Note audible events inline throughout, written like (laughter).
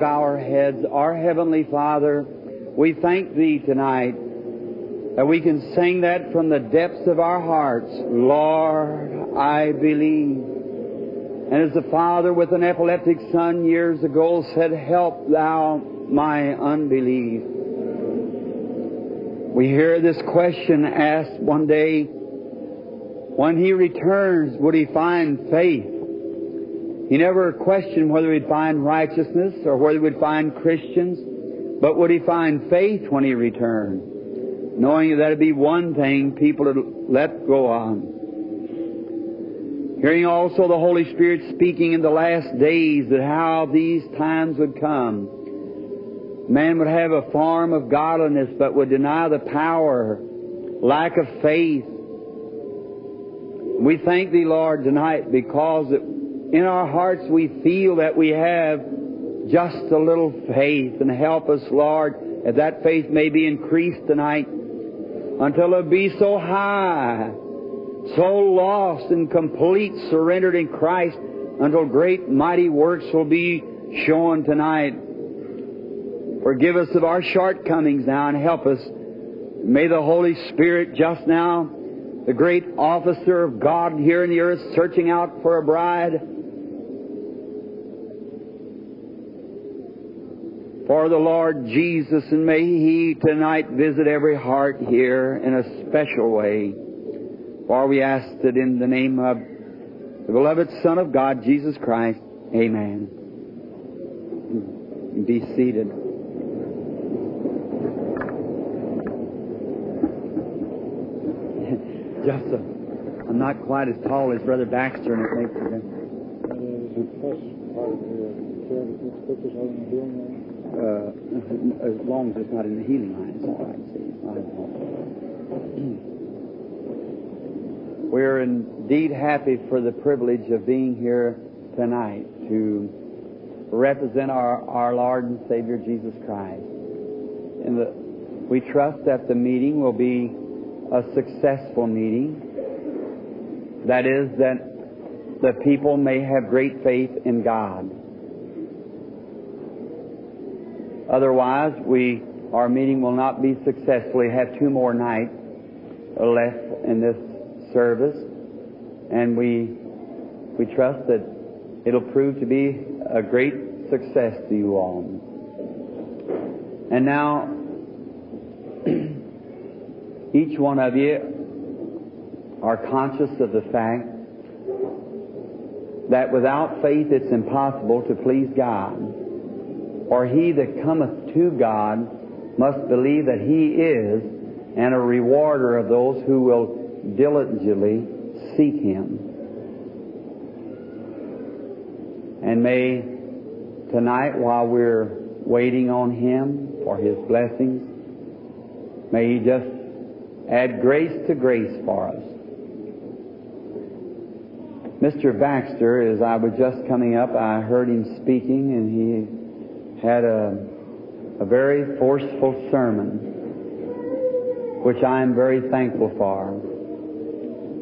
Bow our heads? Our Heavenly Father, we thank Thee tonight that we can sing that from the depths of our hearts. Lord, I believe. And as the father with an epileptic son years ago said, Help thou my unbelief. We hear this question asked one day when he returns, would he find faith? He never questioned whether he'd find righteousness or whether he'd find Christians, but would he find faith when he returned? Knowing that it'd be one thing people would let go on. Hearing also the Holy Spirit speaking in the last days that how these times would come. Man would have a form of godliness but would deny the power, lack of faith. We thank Thee, Lord, tonight because in our hearts we feel that we have just a little faith and help us, Lord, that that faith may be increased tonight until it be so high so lost and complete, surrendered in Christ until great mighty works will be shown tonight. Forgive us of our shortcomings now and help us. May the Holy Spirit just now, the great officer of God here in the earth, searching out for a bride, for the Lord Jesus, and may He tonight visit every heart here in a special way. For we ask it in the name of the beloved Son of God, Jesus Christ. Amen. Be seated. (laughs) Just a, I'm not quite as tall as Brother Baxter, and it makes a difference. Uh, as long as it's not in the healing line, it's all right. See, (clears throat) We're indeed happy for the privilege of being here tonight to represent our, our Lord and Savior Jesus Christ. And the, we trust that the meeting will be a successful meeting. That is, that the people may have great faith in God. Otherwise, we, our meeting will not be successful. We have two more nights left in this service, and we we trust that it'll prove to be a great success to you all. And now, (clears throat) each one of you are conscious of the fact that without faith it's impossible to please God. For he that cometh to God must believe that he is, and a rewarder of those who will diligently seek Him. And may tonight, while we're waiting on Him for His blessings, may He just add grace to grace for us. Mr. Baxter, as I was just coming up, I heard him speaking, and he had a, a very forceful sermon, which I am very thankful for.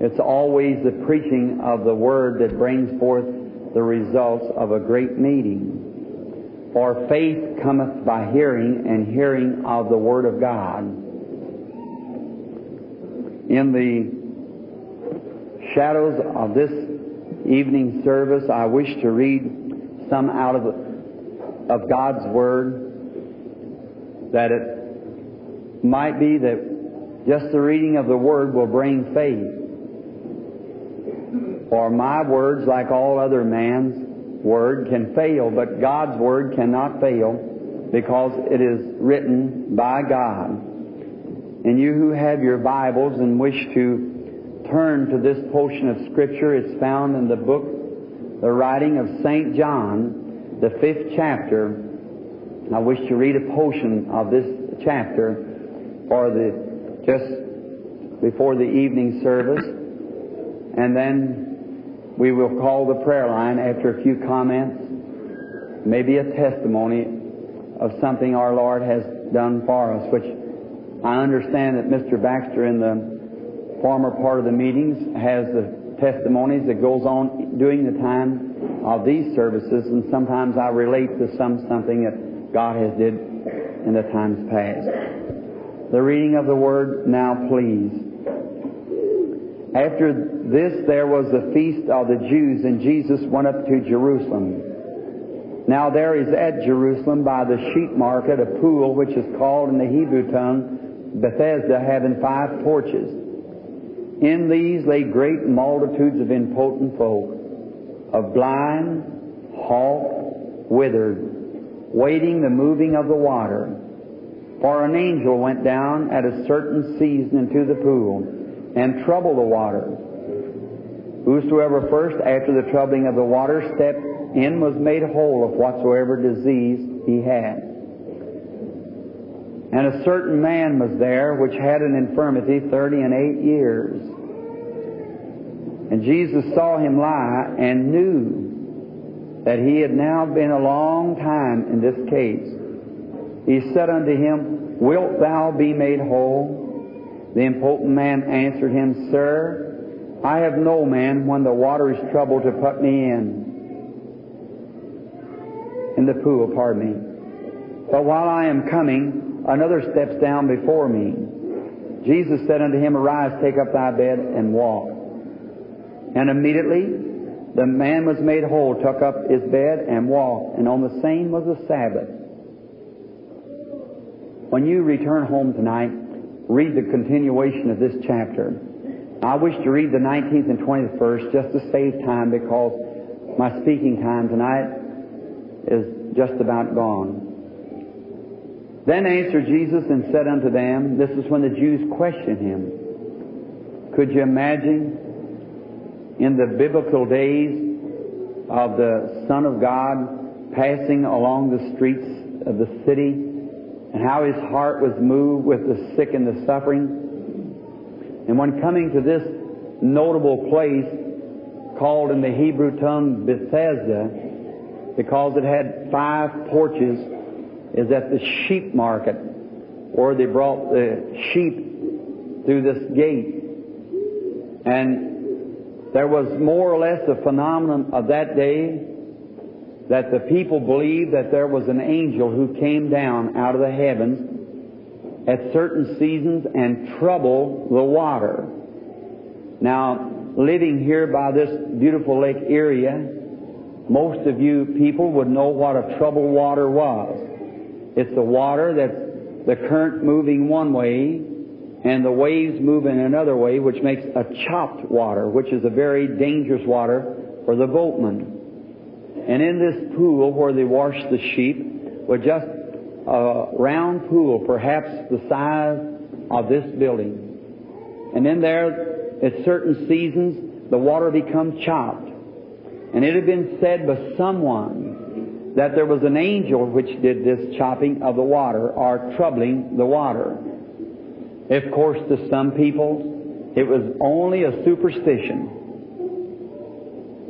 It's always the preaching of the Word that brings forth the results of a great meeting. For faith cometh by hearing, and hearing of the Word of God. In the shadows of this evening service, I wish to read some out of, of God's Word that it might be that just the reading of the Word will bring faith. For my words, like all other man's word, can fail, but God's word cannot fail because it is written by God. And you who have your Bibles and wish to turn to this portion of Scripture, it's found in the book, the writing of St. John, the fifth chapter. I wish to read a portion of this chapter for the, just before the evening service. And then we will call the prayer line after a few comments, maybe a testimony of something our Lord has done for us, which I understand that Mr. Baxter in the former part of the meetings has the testimonies that goes on during the time of these services, and sometimes I relate to some something that God has did in the times past. The reading of the Word now, please. After this, there was the feast of the Jews, and Jesus went up to Jerusalem. Now there is at Jerusalem by the sheep market a pool which is called in the Hebrew tongue Bethesda, having five porches. In these lay great multitudes of impotent folk, of blind, halt, withered, waiting the moving of the water. For an angel went down at a certain season into the pool and troubled the water. Whosoever first, after the troubling of the water, stepped in was made whole of whatsoever disease he had. And a certain man was there which had an infirmity thirty and eight years. And Jesus saw him lie and knew that he had now been a long time in this case. He said unto him, Wilt thou be made whole? The impotent man answered him, Sir, I have no man when the water is troubled to put me in. In the pool, pardon me. But while I am coming, another steps down before me. Jesus said unto him, Arise, take up thy bed, and walk. And immediately the man was made whole, took up his bed, and walked. And on the same was the Sabbath. When you return home tonight, read the continuation of this chapter. I wish to read the 19th and 20th verse just to save time because my speaking time tonight is just about gone. Then answered Jesus and said unto them, This is when the Jews questioned him. Could you imagine in the biblical days of the Son of God passing along the streets of the city and how his heart was moved with the sick and the suffering? And when coming to this notable place called in the Hebrew tongue Bethesda, because it had five porches, is at the sheep market, where they brought the sheep through this gate. And there was more or less a phenomenon of that day that the people believed that there was an angel who came down out of the heavens at certain seasons and troubled the water. Now, living here by this beautiful Lake Erie, most of you people would know what a troubled water was. It's the water that's the current moving one way and the waves moving another way, which makes a chopped water, which is a very dangerous water for the boatman. And in this pool where they wash the sheep, was just a round pool, perhaps the size of this building. And in there, at certain seasons, the water becomes chopped. And it had been said by someone that there was an angel which did this chopping of the water or troubling the water. Of course, to some people, it was only a superstition.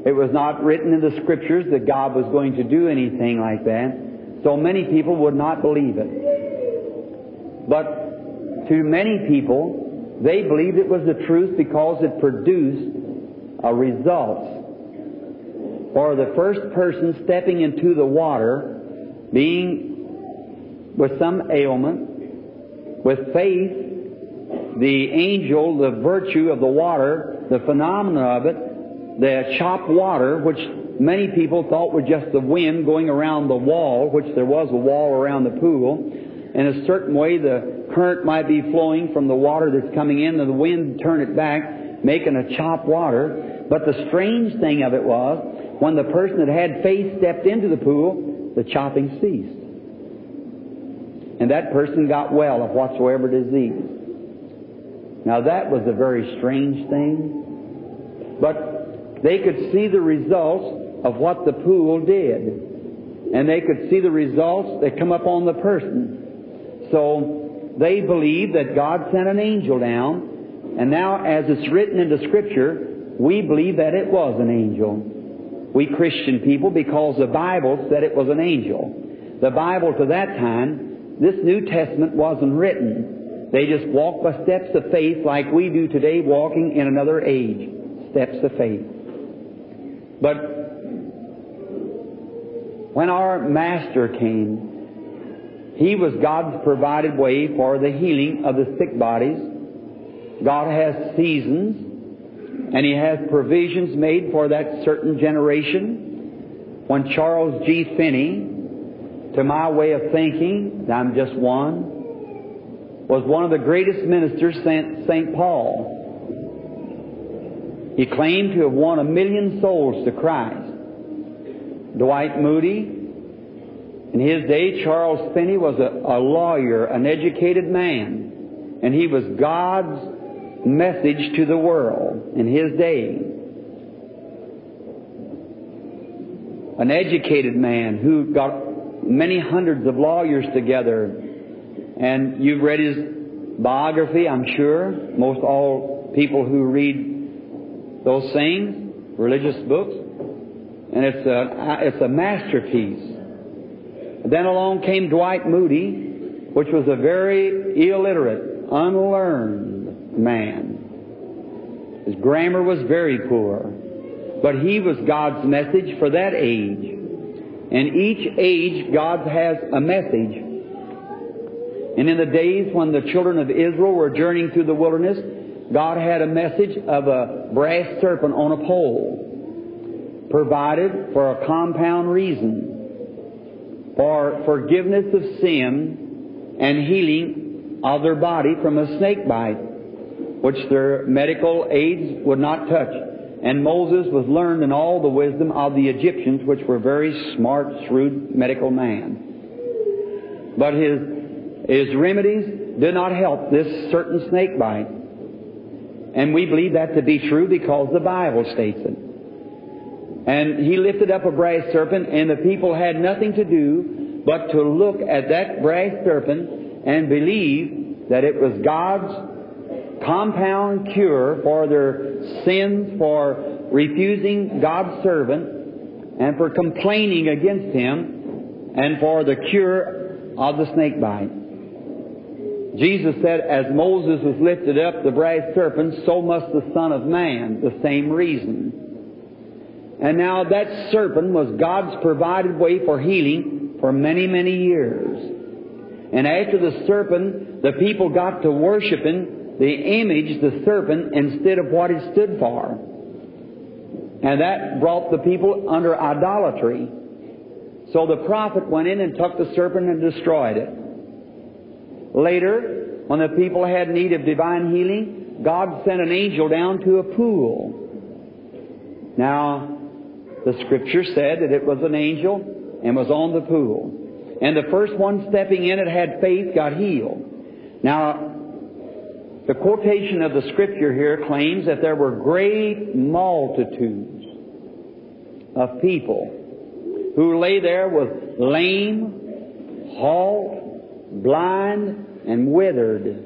It was not written in the scriptures that God was going to do anything like that. So many people would not believe it. But to many people, they believed it was the truth because it produced a result. For the first person stepping into the water, being with some ailment, with faith, the angel, the virtue of the water, the phenomena of it, the chopped water, which many people thought was just the wind going around the wall, which there was a wall around the pool. In a certain way, the current might be flowing from the water that's coming in, and the wind turn it back, making a chopped water. But the strange thing of it was, when the person that had faith stepped into the pool, the chopping ceased. And that person got well of whatsoever disease. Now that was a very strange thing. But they could see the results of what the pool did. And they could see the results that come up on the person. So they believed that God sent an angel down, and now as it's written into Scripture, we believe that it was an angel. We Christian people, because the Bible said it was an angel. The Bible to that time, this New Testament wasn't written. They just walked by steps of faith like we do today walking in another age. steps of faith. But when our Master came, He was God's provided way for the healing of the sick bodies. God has seasons, and He has provisions made for that certain generation. When Charles G. Finney, to my way of thinking, I'm just one, was one of the greatest ministers since St. Paul. He claimed to have won a million souls to Christ. Dwight Moody, in his day, Charles Finney was a, a lawyer, an educated man, and he was God's message to the world in his day. An educated man who got many hundreds of lawyers together. And you've read his biography, I'm sure. Most all people who read those things, religious books. And it's a, it's a masterpiece. Then along came Dwight Moody, which was a very illiterate, unlearned man. His grammar was very poor. But he was God's message for that age. And each age, God has a message. And in the days when the children of Israel were journeying through the wilderness, God had a message of a brass serpent on a pole, provided for a compound reason, for forgiveness of sin and healing of their body from a snake bite, which their medical aids would not touch. And Moses was learned in all the wisdom of the Egyptians, which were very smart, shrewd medical men. But his, his remedies did not help this certain snake bite. And we believe that to be true because the Bible states it. And he lifted up a brass serpent, and the people had nothing to do but to look at that brass serpent and believe that it was God's compound cure for their sins, for refusing God's servant, and for complaining against Him, and for the cure of the snake bite. Jesus said, as Moses was lifted up the brass serpent, so must the Son of Man, the same reason. And now that serpent was God's provided way for healing for many, many years. And after the serpent, the people got to worshiping the image, the serpent, instead of what it stood for. And that brought the people under idolatry. So the prophet went in and took the serpent and destroyed it. Later, when the people had need of divine healing, God sent an angel down to a pool. Now, the scripture said that it was an angel and was on the pool. And the first one stepping in it had faith, got healed. Now, the quotation of the scripture here claims that there were great multitudes of people who lay there with lame, halt, blind, and withered,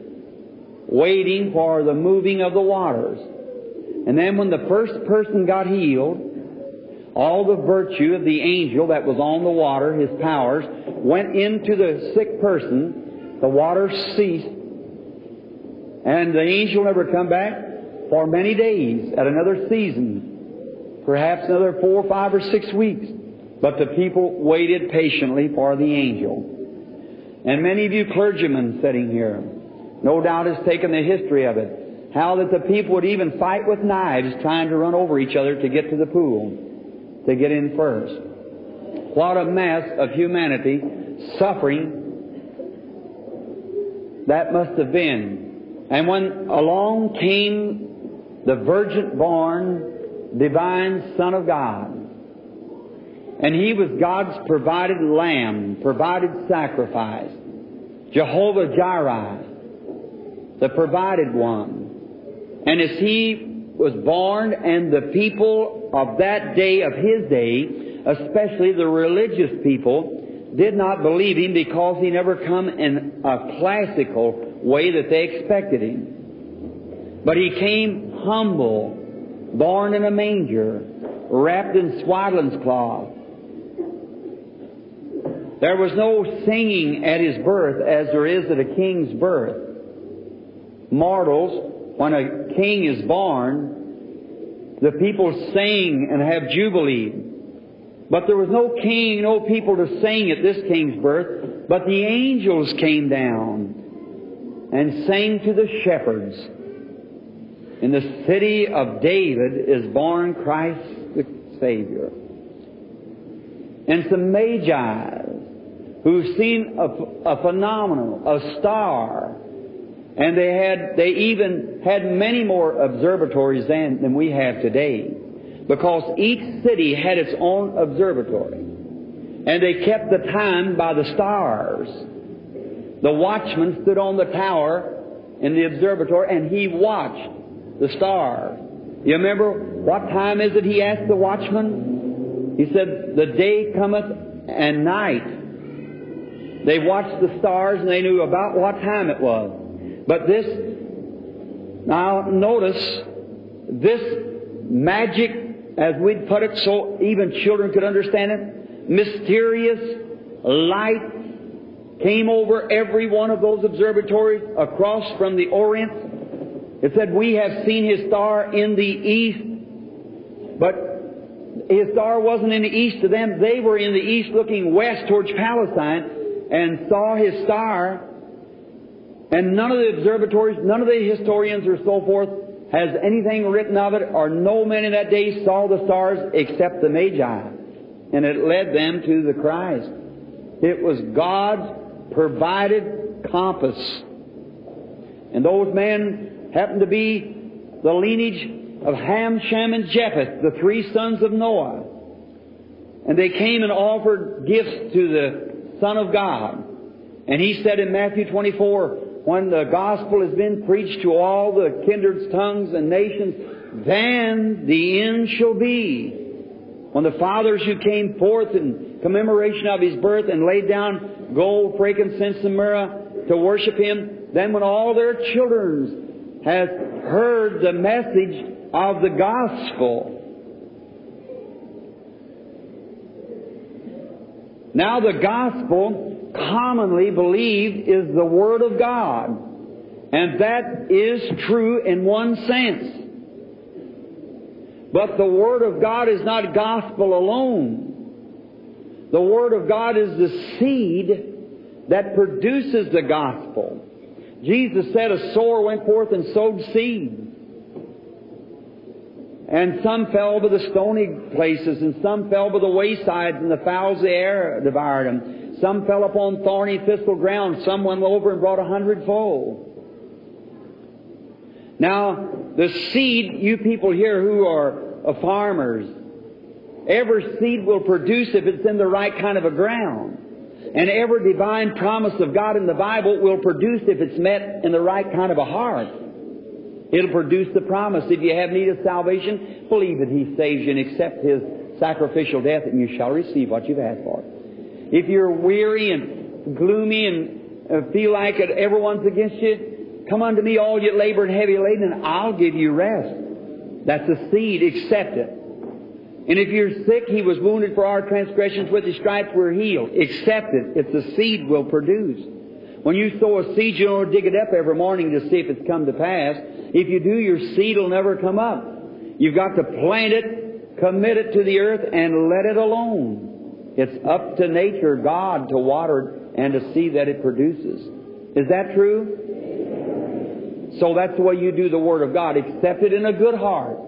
waiting for the moving of the waters. And then when the first person got healed, all the virtue of the angel that was on the water, his powers, went into the sick person. The water ceased. And the angel never come back for many days at another season. Perhaps another four, five, or six weeks. But the people waited patiently for the angel. And many of you clergymen sitting here, no doubt has taken the history of it. How that the people would even fight with knives trying to run over each other to get to the pool, to get in first. What a mess of humanity suffering that must have been. And when along came the virgin born, divine Son of God, and He was God's provided lamb, provided sacrifice. Jehovah Jireh, the provided one. And as He was born and the people of that day, of His day, especially the religious people, did not believe Him because He never come in a classical way that they expected Him. But He came humble, born in a manger, wrapped in swaddling's cloth, there was no singing at his birth as there is at a king's birth. Mortals, when a king is born, The people sing and have jubilee. But there was no king, no people to sing at this king's birth, but the angels came down and sang to the shepherds. In the city of David is born Christ the Savior. And some magi who've seen a, a phenomenal, a star, and they had, they even had many more observatories than, than we have today. Because each city had its own observatory. And they kept the time by the stars. The watchman stood on the tower in the observatory and he watched the stars. You remember what time is it he asked the watchman? He said, The day cometh and night. They watched the stars and they knew about what time it was. But this, now notice, this magic, as we'd put it so even children could understand it, mysterious light came over every one of those observatories across from the Orient. It said, We have seen his star in the east. But his star wasn't in the east to them. They were in the east looking west towards Palestine and saw his star and none of the observatories, none of the historians or so forth has anything written of it, or no men in that day saw the stars except the Magi. And it led them to the Christ. It was God's provided compass. And those men happened to be the lineage of Ham, Shem, and Japheth, the three sons of Noah. And they came and offered gifts to the Son of God. And he said in Matthew 24, when the gospel has been preached to all the kindreds, tongues, and nations, then the end shall be. When the fathers who came forth in commemoration of his birth and laid down gold, frankincense, and myrrh to worship him, then when all their children have heard the message of the gospel, now the gospel commonly believed is the Word of God. And that is true in one sense. But the Word of God is not gospel alone. The Word of God is the seed that produces the gospel. Jesus said a sower went forth and sowed seed. And some fell by the stony places, and some fell by the waysides, and the fowls of the air devoured them. Some fell upon thorny thistle ground. Some went over and brought a hundredfold. Now, the seed, you people here who are farmers, every seed will produce if it's in the right kind of a ground. And every divine promise of God in the Bible will produce if it's met in the right kind of a heart. It'll produce the promise. If you have need of salvation, believe that He saves you and accept His sacrificial death, and you shall receive what you've asked for. If you're weary and gloomy and uh, feel like it, everyone's against you, come unto me, all you labor and heavy laden, and I'll give you rest. That's a seed. Accept it. And if you're sick, He was wounded for our transgressions. With His stripes we're healed. Accept it. It's the seed will produce. When you sow a seed, you don't dig it up every morning to see if it's come to pass. If you do, your seed will never come up. You've got to plant it, commit it to the earth, and let it alone. It's up to nature, God, to water and to see that it produces. Is that true? So that's the way you do the Word of God. Accept it in a good heart.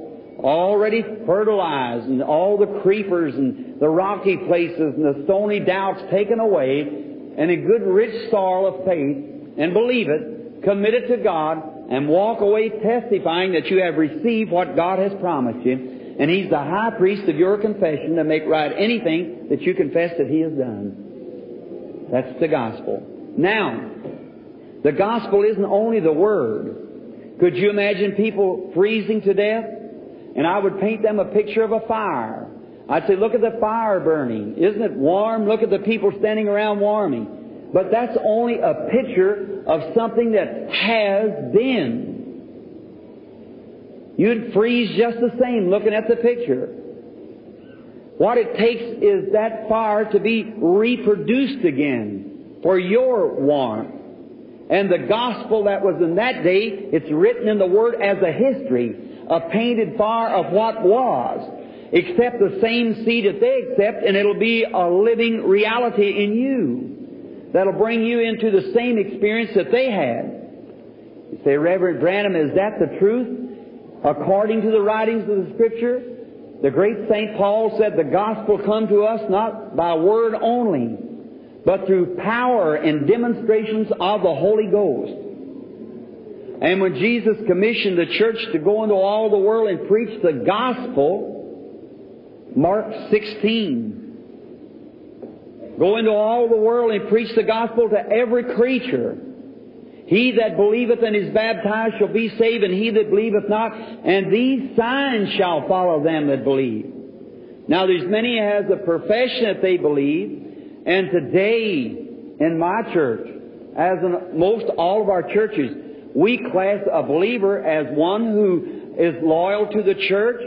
Already fertilized and all the creepers and the rocky places and the stony doubts taken away and a good rich soil of faith and believe it, commit it to God and walk away testifying that you have received what God has promised you and He's the high priest of your confession to make right anything that you confess that He has done. That's the gospel. Now, the gospel isn't only the Word. Could you imagine people freezing to death? And I would paint them a picture of a fire. I'd say, look at the fire burning. Isn't it warm? Look at the people standing around warming. But that's only a picture of something that has been. You'd freeze just the same looking at the picture. What it takes is that fire to be reproduced again for your warmth. And the gospel that was in that day, it's written in the Word as a history a painted fire of what was. Accept the same seed that they accept, and it'll be a living reality in you. That'll bring you into the same experience that they had. You say, Reverend Branham, is that the truth? According to the writings of the Scripture, the great St. Paul said the gospel come to us not by word only, but through power and demonstrations of the Holy Ghost. And when Jesus commissioned the church to go into all the world and preach the gospel, Mark 16, go into all the world and preach the gospel to every creature. He that believeth and is baptized shall be saved, and he that believeth not, and these signs shall follow them that believe. Now there's many has a profession that they believe, and today in my church, as in most all of our churches, we class a believer as one who is loyal to the church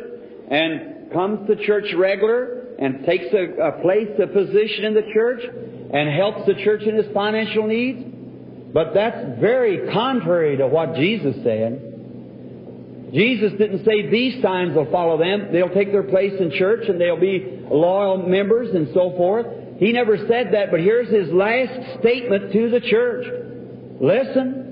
and comes to church regular and takes a, a place, a position in the church and helps the church in its financial needs. But that's very contrary to what Jesus said. Jesus didn't say these signs will follow them. They'll take their place in church and they'll be loyal members and so forth. He never said that, but here's his last statement to the church. Listen,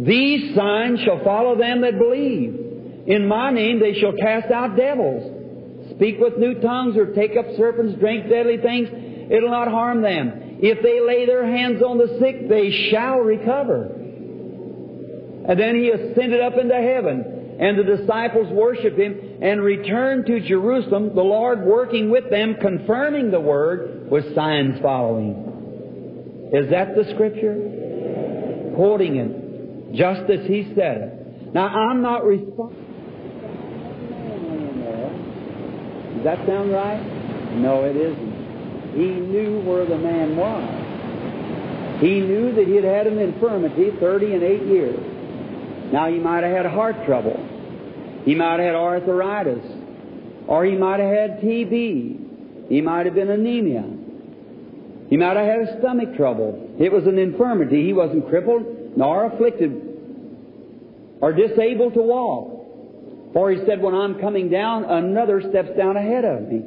these signs shall follow them that believe. In my name they shall cast out devils, speak with new tongues, or take up serpents, drink deadly things. It'll not harm them. If they lay their hands on the sick, they shall recover. And then he ascended up into heaven, and the disciples worshiped him and returned to Jerusalem, the Lord working with them, confirming the word with signs following. Is that the scripture? Quoting it, just as he said it. Now, I'm not responsible. Does that sound right? No, it isn't. He knew where the man was. He knew that he had had an infirmity 30 and 8 years. Now, he might have had heart trouble. He might have had arthritis. Or he might have had TB. He might have been anemia. He might have had stomach trouble. It was an infirmity. He wasn't crippled nor afflicted or disabled to walk. For he said, When I'm coming down, another steps down ahead of me.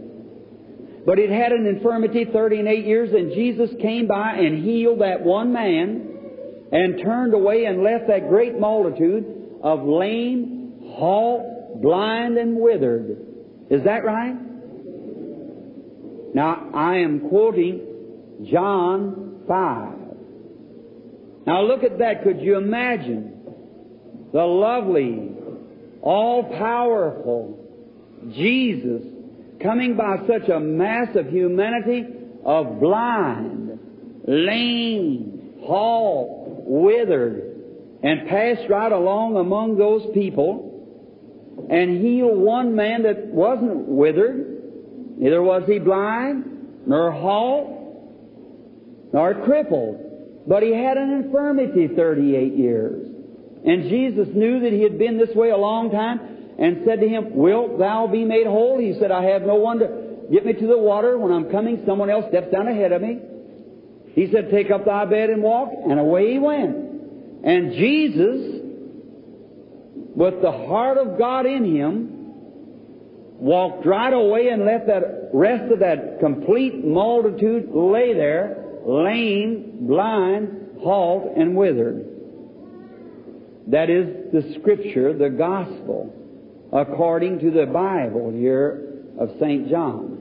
But it had an infirmity 30 and 8 years, and Jesus came by and healed that one man and turned away and left that great multitude of lame, halt, blind, and withered. Is that right? Now, I am quoting John 5. Now look at that. Could you imagine the lovely, all-powerful Jesus coming by such a mass of humanity of blind, lame, halt, withered, and passed right along among those people and healed one man that wasn't withered, neither was he blind, nor halt, nor crippled, but he had an infirmity 38 years. And Jesus knew that he had been this way a long time, and said to him, Wilt thou be made whole? He said, I have no one to get me to the water. When I'm coming, someone else steps down ahead of me. He said, Take up thy bed and walk. And away he went. And Jesus, with the heart of God in him, walked right away and let that rest of that complete multitude lay there, lame, blind, halt, and withered. That is the Scripture, the Gospel according to the Bible here of St. John.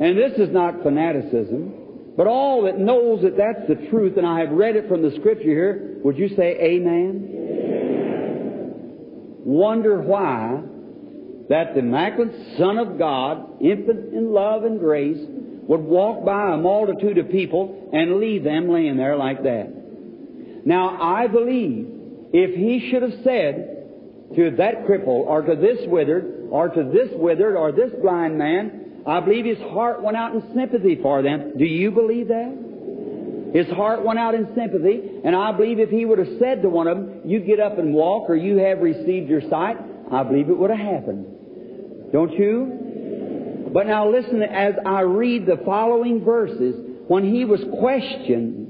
And this is not fanaticism, but all that knows that that's the truth, and I have read it from the Scripture here, would you say amen? amen. Wonder why that the Immaculate Son of God, infant in love and grace, would walk by a multitude of people and leave them laying there like that. Now, I believe if he should have said, to that cripple or to this withered or to this withered or this blind man, I believe his heart went out in sympathy for them. Do you believe that? His heart went out in sympathy, and I believe if he would have said to one of them, You get up and walk, or you have received your sight, I believe it would have happened. Don't you? But now listen as I read the following verses. When he was questioned,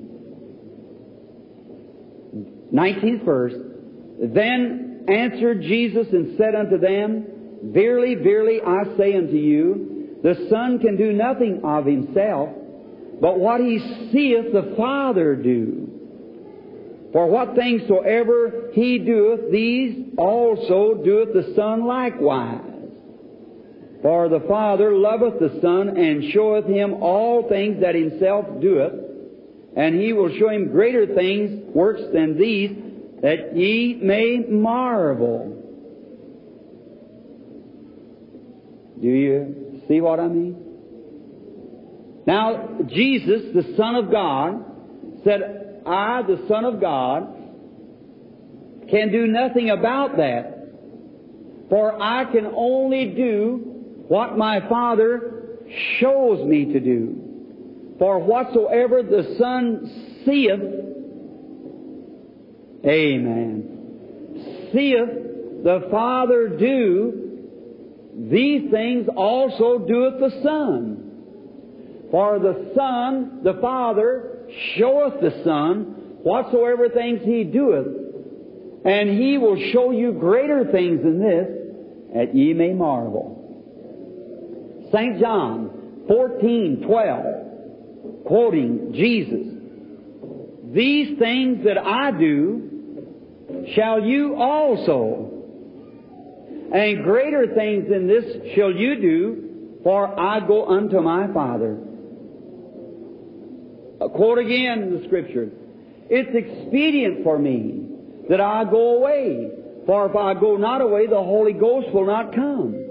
19th verse, then answered Jesus and said unto them, Verily, verily, I say unto you, the Son can do nothing of himself, but what he seeth the Father do. For what things soever he doeth, these also doeth the Son likewise. For the Father loveth the Son, and showeth him all things that himself doeth, and he will show him greater things, works than these, that ye may marvel. Do you see what I mean? Now, Jesus, the Son of God, said, I, the Son of God, can do nothing about that. For I can only do what my Father shows me to do. For whatsoever the Son seeth, Amen. Seeth the Father do, these things also doeth the Son. For the Son, the Father, showeth the Son whatsoever things He doeth, and He will show you greater things than this, that ye may marvel. St. John 14, 12, quoting Jesus, These things that I do, shall you also and greater things than this shall you do, for I go unto my Father. A quote again the Scripture. It's expedient for me that I go away, for if I go not away, the Holy Ghost will not come.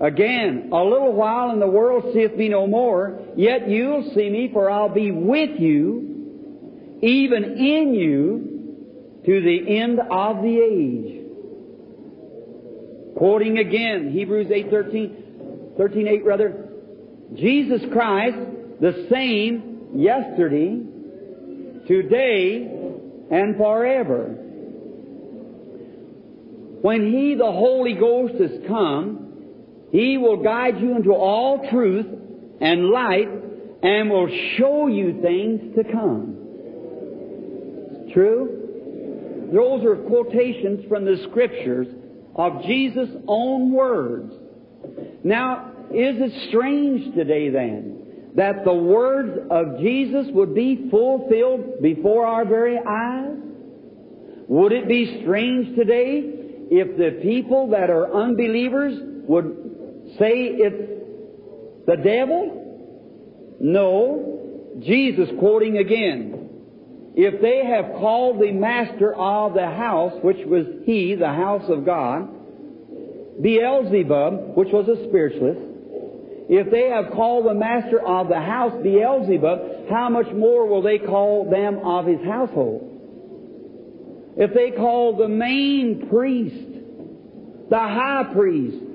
Again, a little while and the world seeth me no more, yet you'll see me, for I'll be with you, even in you, to the end of the age. Quoting again, Hebrews 8, 13, 13 8 rather, Jesus Christ, the same yesterday, today, and forever. When He, the Holy Ghost, has come, He will guide you into all truth and light and will show you things to come. True? Those are quotations from the Scriptures of Jesus' own words. Now, is it strange today then that the words of Jesus would be fulfilled before our very eyes? Would it be strange today if the people that are unbelievers would say it's the devil? No. Jesus quoting again. If they have called the master of the house, which was he, the house of God, Beelzebub, which was a spiritualist, if they have called the master of the house Beelzebub, how much more will they call them of his household? If they call the main priest, the high priest,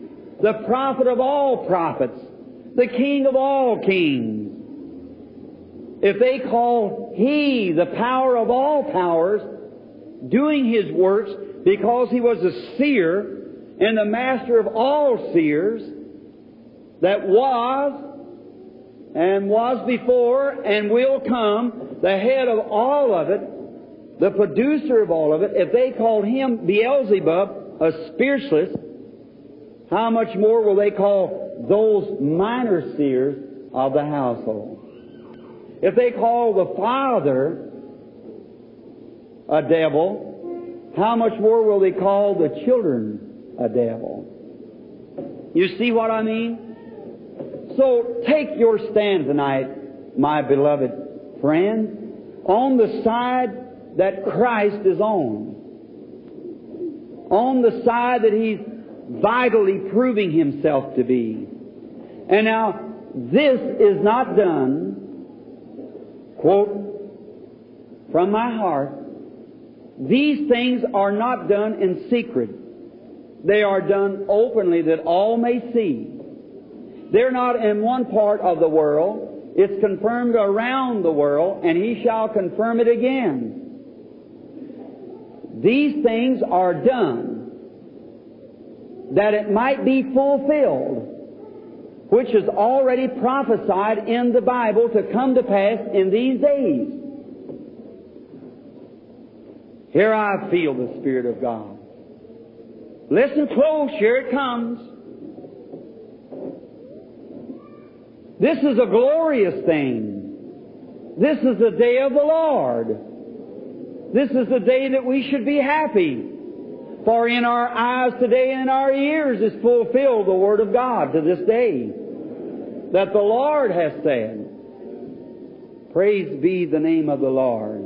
the prophet of all prophets, the king of all kings, if they call He the power of all powers, doing His works because He was a seer and the master of all seers that was and was before and will come, the head of all of it, the producer of all of it, if they called Him Beelzebub, a spiritualist, how much more will they call those minor seers of the household? If they call the Father a devil, how much more will they call the children a devil? You see what I mean? So take your stand tonight, my beloved friend, on the side that Christ is on. On the side that He's vitally proving Himself to be. And now, this is not done quote from my heart, these things are not done in secret. They are done openly that all may see. They're not in one part of the world. It's confirmed around the world, and he shall confirm it again. These things are done that it might be fulfilled which is already prophesied in the Bible to come to pass in these days. Here I feel the Spirit of God. Listen close, here it comes. This is a glorious thing. This is the day of the Lord. This is the day that we should be happy. For in our eyes today and in our ears is fulfilled the Word of God to this day that the Lord has said. Praise be the name of the Lord.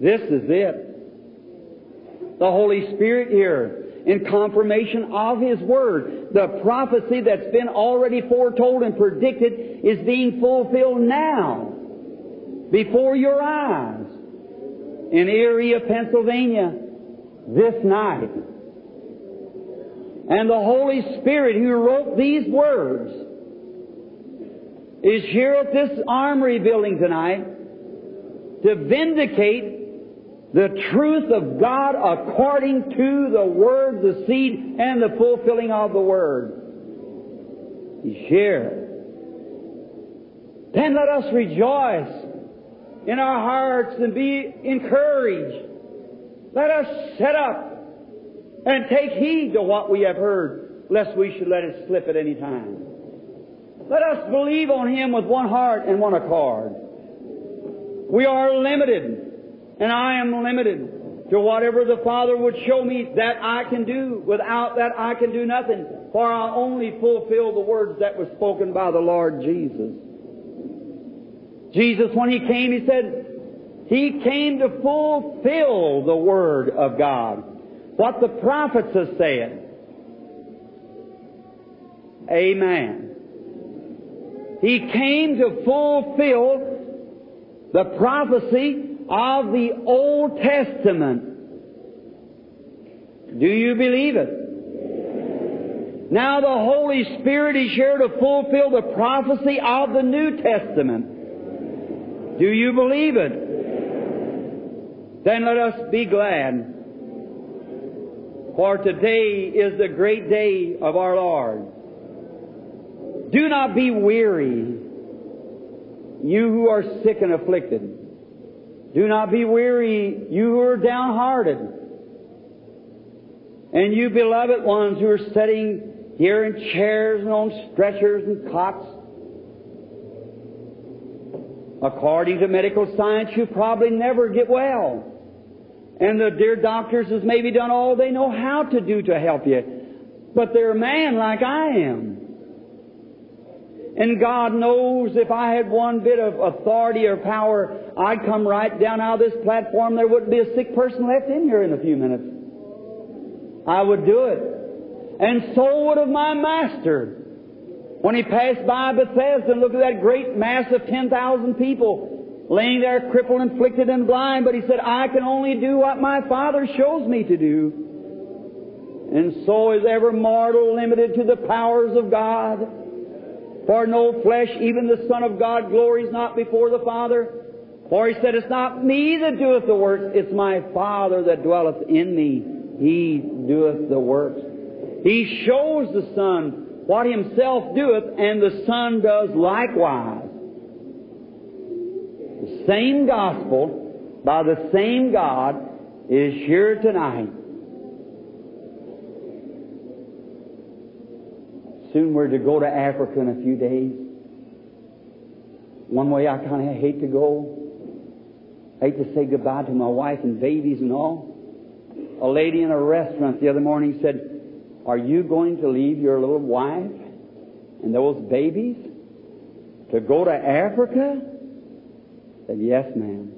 This is it. The Holy Spirit here in confirmation of His Word. The prophecy that's been already foretold and predicted is being fulfilled now before your eyes in Erie, Pennsylvania this night. And the Holy Spirit who wrote these words is here at this armory building tonight to vindicate the truth of God according to the Word, the seed, and the fulfilling of the Word. He's here. Then let us rejoice in our hearts and be encouraged. Let us set up and take heed to what we have heard, lest we should let it slip at any time. Let us believe on Him with one heart and one accord. We are limited and I am limited to whatever the Father would show me that I can do. Without that, I can do nothing. For I only fulfill the words that were spoken by the Lord Jesus. Jesus, when He came, He said, He came to fulfill the Word of God. What the prophets have said. Amen. He came to fulfill the prophecy of the Old Testament. Do you believe it? Now the Holy Spirit is here to fulfill the prophecy of the New Testament. Do you believe it? Then let us be glad. For today is the great day of our Lord. Do not be weary, you who are sick and afflicted. Do not be weary, you who are downhearted. And you beloved ones who are sitting here in chairs and on stretchers and cots. According to medical science, you probably never get well. And the dear doctors has maybe done all they know how to do to help you. But they're a man like I am. And God knows if I had one bit of authority or power, I'd come right down out of this platform. There wouldn't be a sick person left in here in a few minutes. I would do it. And so would have my master. When he passed by Bethesda and looked at that great mass of 10,000 people laying there crippled, afflicted, and blind, but he said, I can only do what my Father shows me to do. And so is every mortal limited to the powers of God. For no flesh, even the Son of God, glories not before the Father. For he said, It's not me that doeth the works, it's my Father that dwelleth in me. He doeth the works. He shows the Son what himself doeth, and the Son does likewise. The same gospel by the same God is here tonight. Soon we're to go to Africa in a few days. One way I kind of hate to go. I hate to say goodbye to my wife and babies and all. A lady in a restaurant the other morning said, Are you going to leave your little wife and those babies to go to Africa? I said, Yes, ma'am.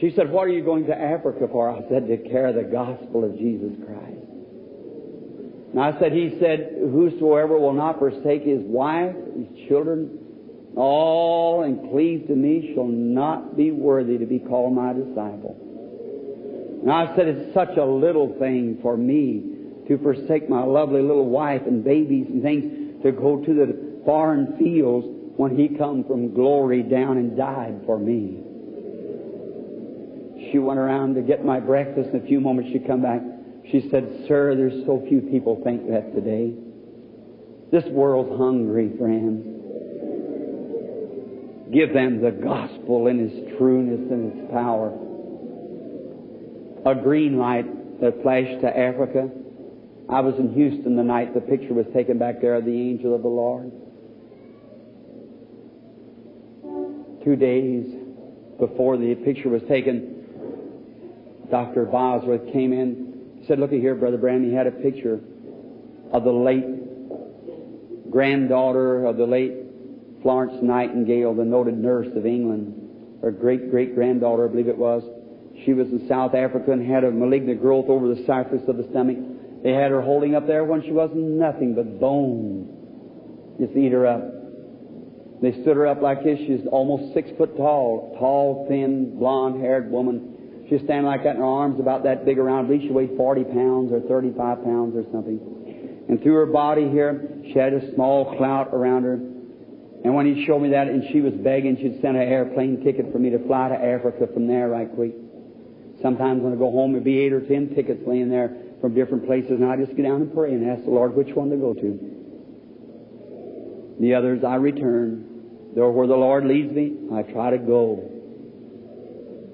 She said, What are you going to Africa for? I said, To carry the gospel of Jesus Christ. And I said, He said, Whosoever will not forsake his wife, his children, all and cleave to me shall not be worthy to be called my disciple. And I said, It's such a little thing for me to forsake my lovely little wife and babies and things to go to the foreign fields when He come from glory down and died for me. She went around to get my breakfast. In a few moments, she'd come back. She said, Sir, there's so few people think that today. This world's hungry, friends. give them the gospel in its trueness and its power. A green light that flashed to Africa. I was in Houston the night the picture was taken back there of the angel of the Lord. Two days before the picture was taken, Dr. Bosworth came in. Said, Look here, Brother Branham. He had a picture of the late granddaughter of the late Florence Nightingale, the noted nurse of England. Her great great granddaughter, I believe it was. She was in South Africa and had a malignant growth over the surface of the stomach. They had her holding up there when she wasn't nothing but bone. Just eat her up. They stood her up like this. She's almost six foot tall, tall, thin, blonde-haired woman. She's standing like that in her arms about that big around. I she weighed 40 pounds or 35 pounds or something. And through her body here, she had a small clout around her. And when he showed me that, and she was begging, she'd send an airplane ticket for me to fly to Africa from there right quick. Sometimes when I go home, there'd be eight or ten tickets laying there from different places, and I just get down and pray and ask the Lord which one to go to. The others I return. Though where the Lord leads me, I try to go.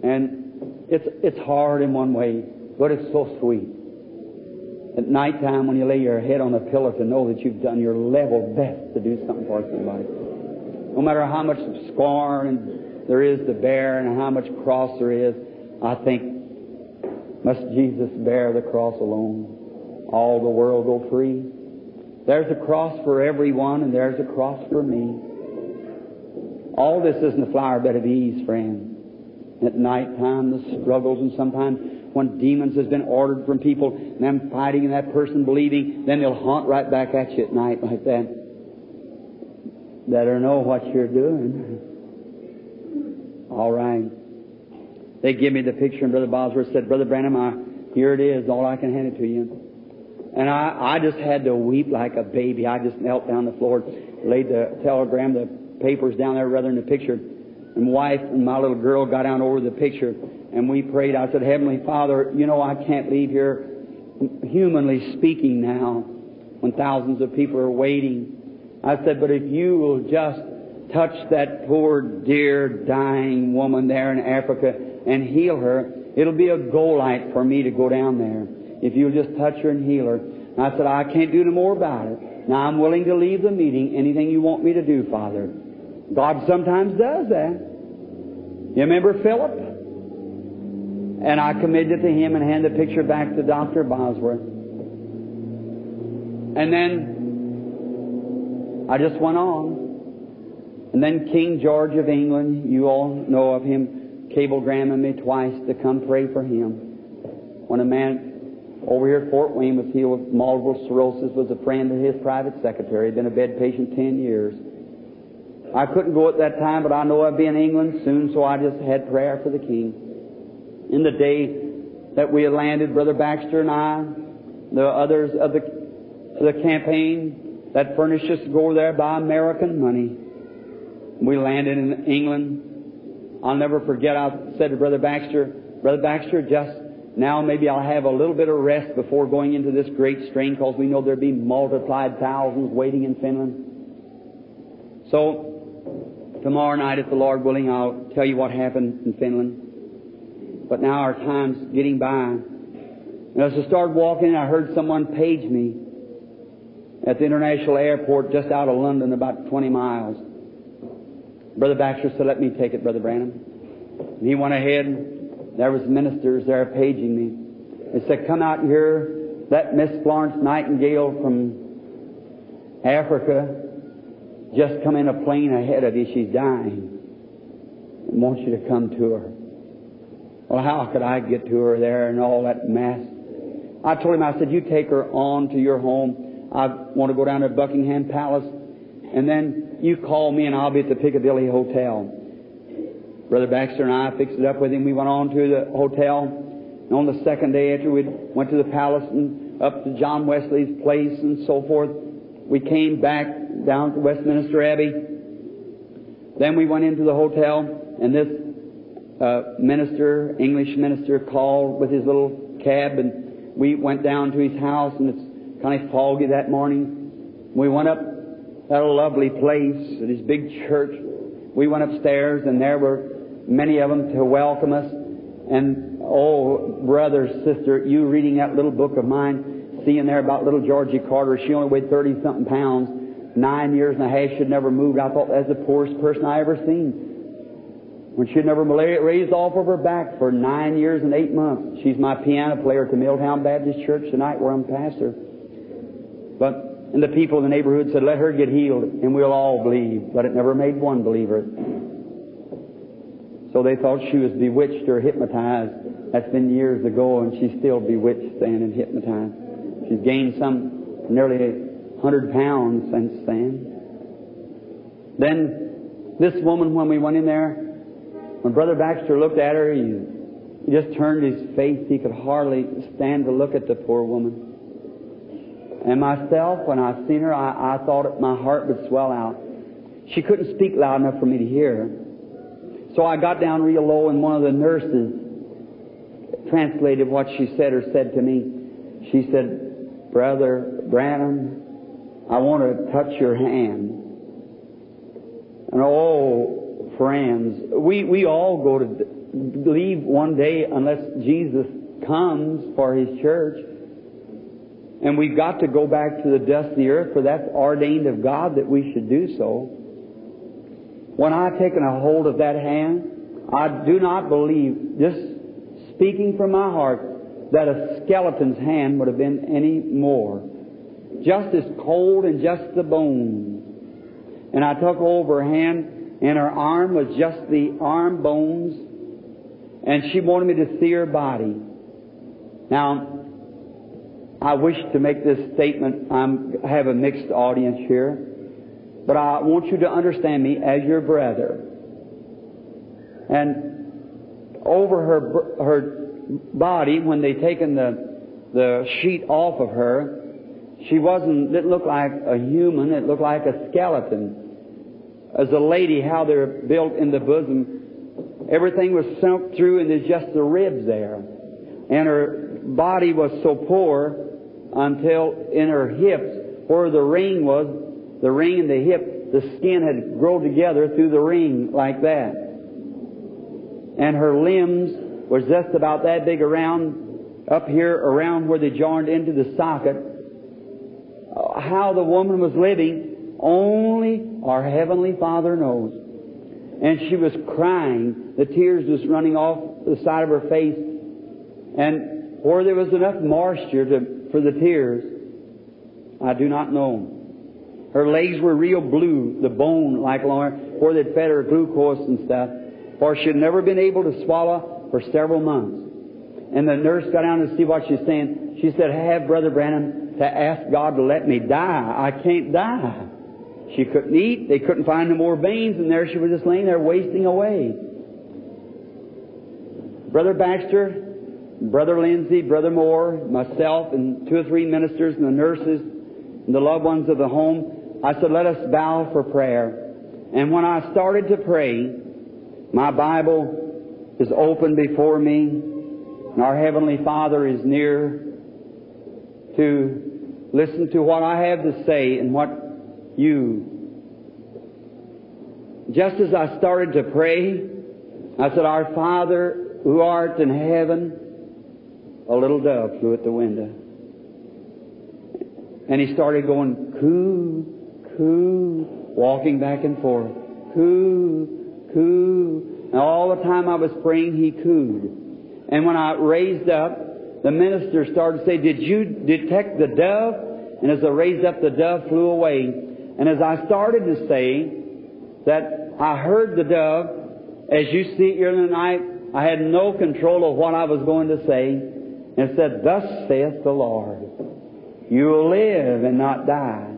And it's it's hard in one way, but it's so sweet. At night time when you lay your head on a pillow to know that you've done your level best to do something for somebody. No matter how much scorn there is to bear and how much cross there is, I think must Jesus bear the cross alone? All the world go free? There's a cross for everyone, and there's a cross for me. All this isn't a flower bed of ease, friend. At night time, the struggles, and sometimes when demons has been ordered from people, and them fighting and that person believing, then they'll haunt right back at you at night like that. Better know what you're doing. All right. They give me the picture, and Brother Bosworth said, Brother Branham, I, here it is, all I can hand it to you. And I, I just had to weep like a baby. I just knelt down the floor, laid the telegram, the papers down there rather than the picture. And my wife and my little girl got down over the picture, and we prayed. I said, Heavenly Father, you know I can't leave here, humanly speaking now, when thousands of people are waiting. I said, but if you will just touch that poor, dear, dying woman there in Africa and heal her, it'll be a goal light for me to go down there. If you'll just touch her and heal her. And I said, I can't do no more about it. Now I'm willing to leave the meeting. Anything you want me to do, Father. God sometimes does that. You remember Philip? And I committed to him and handed the picture back to Dr. Bosworth. And then I just went on. And then King George of England, you all know of him, cablegramming me twice to come pray for him. When a man over here at Fort Wayne was healed with multiple sclerosis, was a friend of his private secretary, been a bed patient ten years. I couldn't go at that time, but I know I'd be in England soon, so I just had prayer for the king. In the day that we had landed, Brother Baxter and I, the others of the, the campaign that furnished us to go there by American money, we landed in England. I'll never forget, I said to Brother Baxter, Brother Baxter, just now maybe I'll have a little bit of rest before going into this great strain because we know there'll be multiplied thousands waiting in Finland. So, tomorrow night, if the Lord willing, I'll tell you what happened in Finland. But now our time's getting by. And as I started walking, I heard someone page me at the international airport just out of London, about 20 miles. Brother Baxter said, let me take it, Brother Branham. And he went ahead. There was ministers there paging me. They said, come out here. That Miss Florence Nightingale from Africa just come in a plane ahead of you. She's dying. And wants you to come to her. Well, how could I get to her there and all that mess? I told him, I said, you take her on to your home. I want to go down to Buckingham Palace. And then you call me and I'll be at the Piccadilly Hotel. Brother Baxter and I fixed it up with him. We went on to the hotel. And on the second day after we went to the palace and up to John Wesley's place and so forth, we came back down to Westminster Abbey. Then we went into the hotel and this uh, minister, English minister, called with his little cab and we went down to his house and it's kind of foggy that morning. We went up at a lovely place at his big church we went upstairs and there were many of them to welcome us. And oh, brother, sister, you reading that little book of mine, seeing there about little Georgie Carter, she only weighed 30 something pounds, nine years and a half, she'd never moved. I thought that's the poorest person I ever seen. When she'd never raised off of her back for nine years and eight months. She's my piano player at the Milltown Baptist Church tonight where I'm pastor. But, and the people in the neighborhood said, let her get healed and we'll all believe. But it never made one believer. So they thought she was bewitched or hypnotized. That's been years ago, and she's still bewitched then and hypnotized. She's gained some nearly a hundred pounds since then. Then this woman, when we went in there, when Brother Baxter looked at her, he, he just turned his face. He could hardly stand to look at the poor woman. And myself, when I seen her, I, I thought my heart would swell out. She couldn't speak loud enough for me to hear. So I got down real low, and one of the nurses translated what she said or said to me. She said, Brother Branham, I want to touch your hand. And oh, friends, we, we all go to leave one day unless Jesus comes for His church. And we've got to go back to the dust of the earth, for that's ordained of God that we should do so. When I've taken a hold of that hand, I do not believe, just speaking from my heart, that a skeleton's hand would have been any more. Just as cold and just the bones. And I took over her hand, and her arm was just the arm bones, and she wanted me to see her body. Now, I wish to make this statement. I'm, I have a mixed audience here. But I want you to understand me as your brother. And over her, her body, when they taken the, the sheet off of her, she wasn't, it looked like a human, it looked like a skeleton. As a lady, how they're built in the bosom, everything was sunk through and there's just the ribs there. And her body was so poor until in her hips, where the ring was, the ring and the hip, the skin had grown together through the ring like that. And her limbs was just about that big around, up here around where they joined into the socket. How the woman was living, only our Heavenly Father knows. And she was crying. The tears was running off the side of her face. And where there was enough moisture to, for the tears, I do not know. Her legs were real blue, the bone like Lauren, where they'd fed her glucose and stuff, for she'd never been able to swallow for several months. And the nurse got down to see what she's saying. She said, have Brother Branham to ask God to let me die. I can't die. She couldn't eat. They couldn't find no more veins, and there she was just laying there wasting away. Brother Baxter, Brother Lindsay, Brother Moore, myself, and two or three ministers and the nurses and the loved ones of the home, I said, let us bow for prayer. And when I started to pray, my Bible is open before me, and our Heavenly Father is near to listen to what I have to say and what you. Just as I started to pray, I said, Our Father who art in heaven, a little dove flew at the window. And he started going, coo, coo, walking back and forth. Coo, coo. And all the time I was praying, he cooed. And when I raised up, the minister started to say, Did you detect the dove? And as I raised up, the dove flew away. And as I started to say that I heard the dove, as you see it here in the night, I had no control of what I was going to say. And said, Thus saith the Lord. You will live and not die.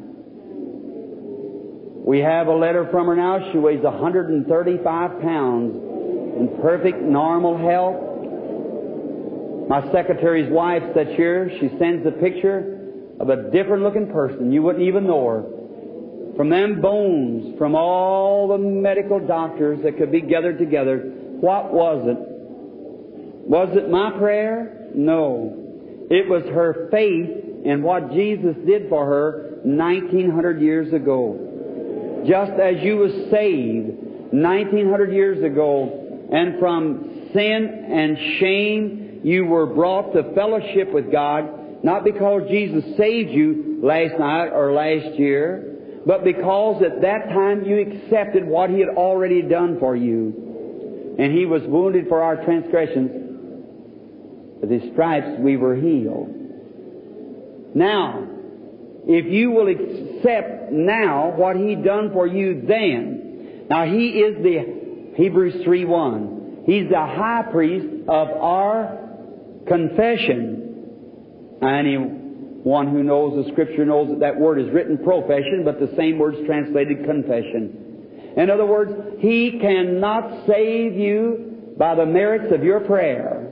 We have a letter from her now. She weighs 135 pounds in perfect normal health. My secretary's wife that's here, she sends a picture of a different looking person. You wouldn't even know her. From them bones, from all the medical doctors that could be gathered together, what was it? Was it my prayer? No. It was her faith in what Jesus did for her 1900 years ago. Just as you was saved 1900 years ago, and from sin and shame you were brought to fellowship with God, not because Jesus saved you last night or last year, but because at that time you accepted what He had already done for you. And He was wounded for our transgressions. With His stripes we were healed. Now, if you will accept now what He done for you then, now He is the Hebrews 3 1. He's the high priest of our confession. Anyone who knows the Scripture knows that that word is written profession, but the same word is translated confession. In other words, He cannot save you by the merits of your prayer.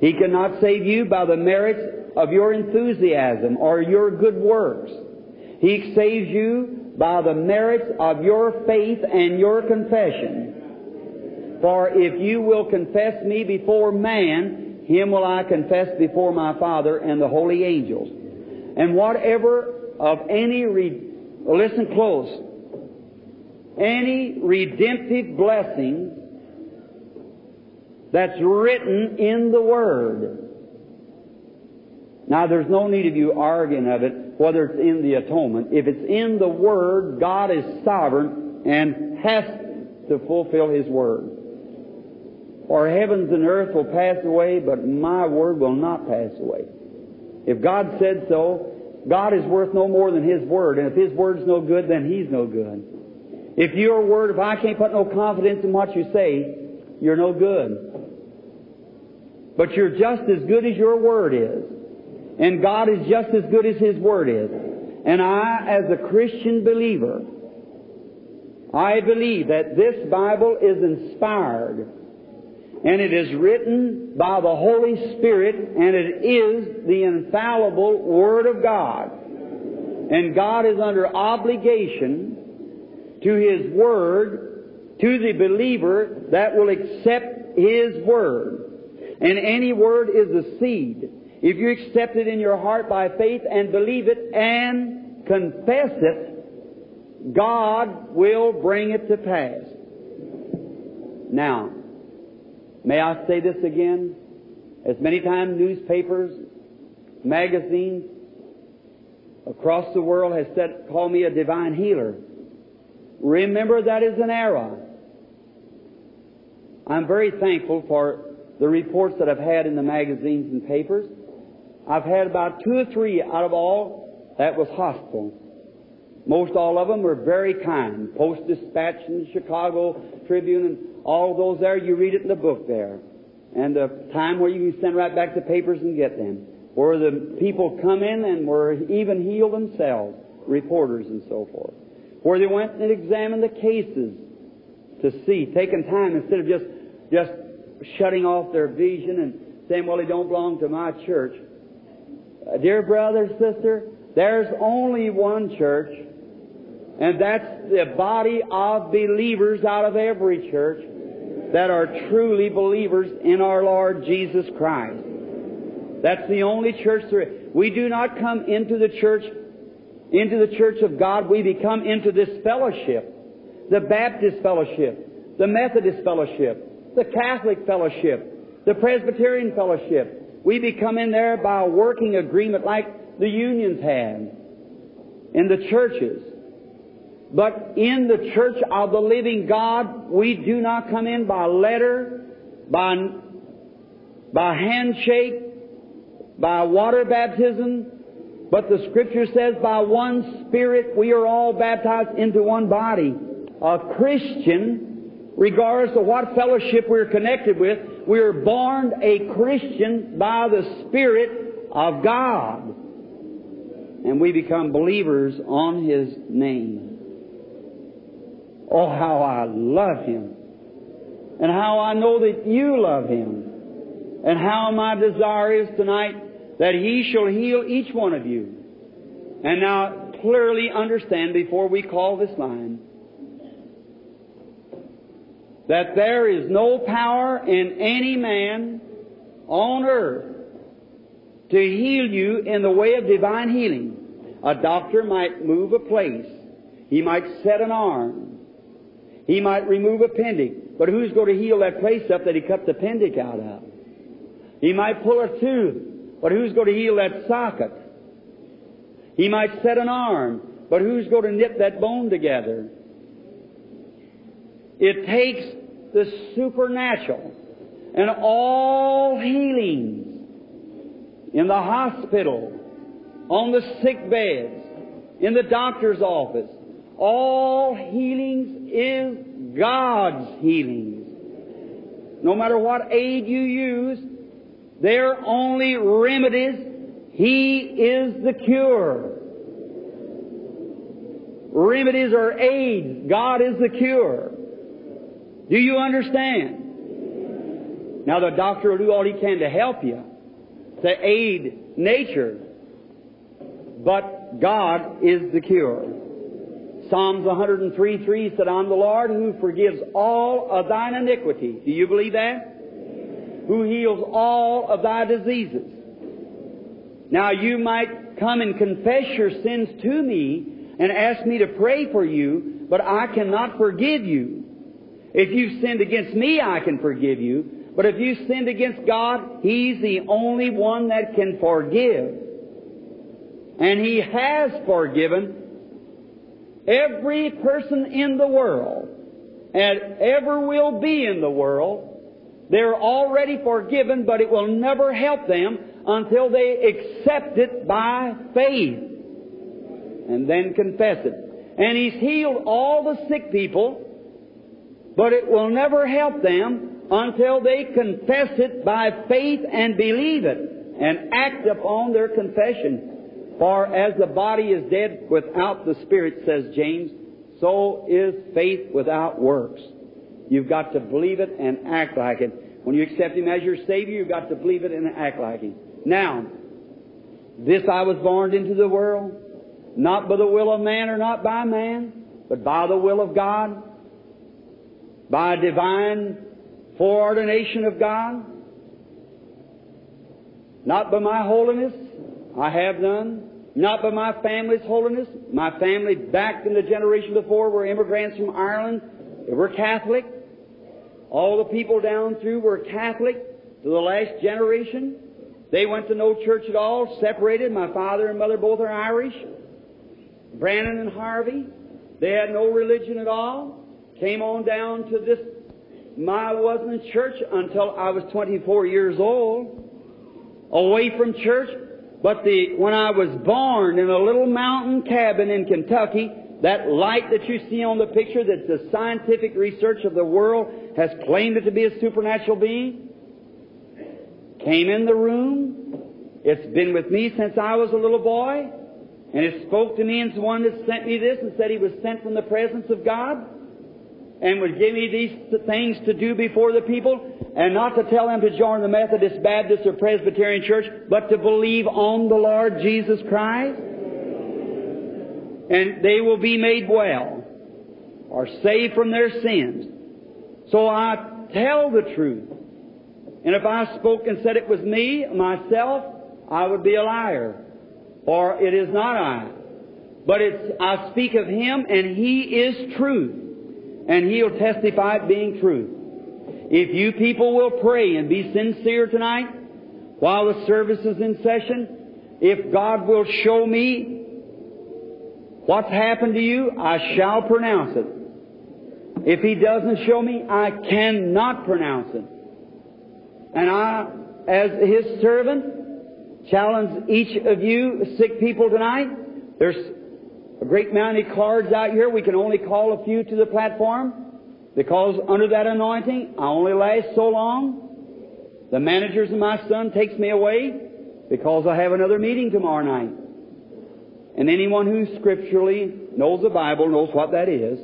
He cannot save you by the merits of your enthusiasm or your good works. He saves you by the merits of your faith and your confession. For if you will confess me before man, him will I confess before my Father and the holy angels. And whatever of any, re- listen close, any redemptive blessing that's written in the Word now, there's no need of you arguing of it, whether it's in the atonement. If it's in the Word, God is sovereign and has to fulfill His Word. For heavens and earth will pass away, but my Word will not pass away. If God said so, God is worth no more than His Word, and if His Word's no good, then He's no good. If your Word, if I can't put no confidence in what you say, you're no good. But you're just as good as your Word is. And God is just as good as His Word is. And I, as a Christian believer, I believe that this Bible is inspired and it is written by the Holy Spirit and it is the infallible Word of God. And God is under obligation to His Word, to the believer that will accept His Word. And any Word is a seed. If you accept it in your heart by faith and believe it and confess it, God will bring it to pass. Now, may I say this again? As many times newspapers, magazines across the world has said, call me a divine healer. Remember that is an error. I'm very thankful for the reports that I've had in the magazines and papers. I've had about two or three out of all that was hostile. Most all of them were very kind. Post Dispatch and Chicago Tribune and all those there, you read it in the book there. And the time where you can send right back the papers and get them. Where the people come in and were even healed themselves, reporters and so forth. Where they went and examined the cases to see, taking time instead of just, just shutting off their vision and saying, well, he don't belong to my church. Uh, dear brother, sister, there's only one church, and that's the body of believers out of every church that are truly believers in our Lord Jesus Christ. That's the only church. We do not come into the church, into the church of God. We become into this fellowship. The Baptist fellowship, the Methodist fellowship, the Catholic fellowship, the Presbyterian fellowship, we become in there by a working agreement like the unions have in the churches. But in the church of the living God, we do not come in by letter, by, by handshake, by water baptism, but the scripture says by one spirit we are all baptized into one body. A Christian, regardless of what fellowship we're connected with, we are born a Christian by the Spirit of God. And we become believers on His name. Oh, how I love Him. And how I know that you love Him. And how my desire is tonight that He shall heal each one of you. And now clearly understand before we call this line that there is no power in any man on earth to heal you in the way of divine healing. A doctor might move a place. He might set an arm. He might remove appendix. But who's going to heal that place up that he cut the appendix out of? He might pull a tooth. But who's going to heal that socket? He might set an arm. But who's going to knit that bone together? It takes the supernatural and all healings in the hospital, on the sick beds, in the doctor's office. All healings is God's healings. No matter what aid you use, they're only remedies. He is the cure. Remedies are aids. God is the cure. Do you understand? Now the doctor will do all he can to help you, to aid nature. But God is the cure. Psalms 103 3 said, I'm the Lord who forgives all of thine iniquity. Do you believe that? Who heals all of thy diseases. Now you might come and confess your sins to me and ask me to pray for you, but I cannot forgive you. If you've sinned against me, I can forgive you. But if you've sinned against God, He's the only one that can forgive. And He has forgiven every person in the world and ever will be in the world. They're already forgiven, but it will never help them until they accept it by faith and then confess it. And He's healed all the sick people, but it will never help them until they confess it by faith and believe it and act upon their confession. For as the body is dead without the spirit, says James, so is faith without works. You've got to believe it and act like it. When you accept Him as your Savior, you've got to believe it and act like Him. Now, this I was born into the world, not by the will of man or not by man, but by the will of God, by divine foreordination of God, not by my holiness, I have none, not by my family's holiness. My family back in the generation before were immigrants from Ireland. They were Catholic. All the people down through were Catholic to the last generation. They went to no church at all, separated. My father and mother both are Irish. Branham and Harvey, they had no religion at all. Came on down to this. I wasn't in church until I was 24 years old. Away from church. But the, when I was born in a little mountain cabin in Kentucky, that light that you see on the picture that the scientific research of the world has claimed it to be a supernatural being, came in the room. It's been with me since I was a little boy. And it spoke to me and one that sent me this and said he was sent from the presence of God and would give me these things to do before the people and not to tell them to join the Methodist, Baptist, or Presbyterian church, but to believe on the Lord Jesus Christ. And they will be made well or saved from their sins. So I tell the truth. And if I spoke and said it was me, myself, I would be a liar. Or it is not I. But it's, I speak of Him and He is truth. And He'll testify it being truth. If you people will pray and be sincere tonight, while the service is in session, if God will show me what's happened to you, I shall pronounce it. If He doesn't show me, I cannot pronounce it. And I, as His servant, challenge each of you sick people tonight. There's a great many cards out here. We can only call a few to the platform because under that anointing, I only last so long. The managers and my son takes me away because I have another meeting tomorrow night. And anyone who scripturally knows the Bible knows what that is.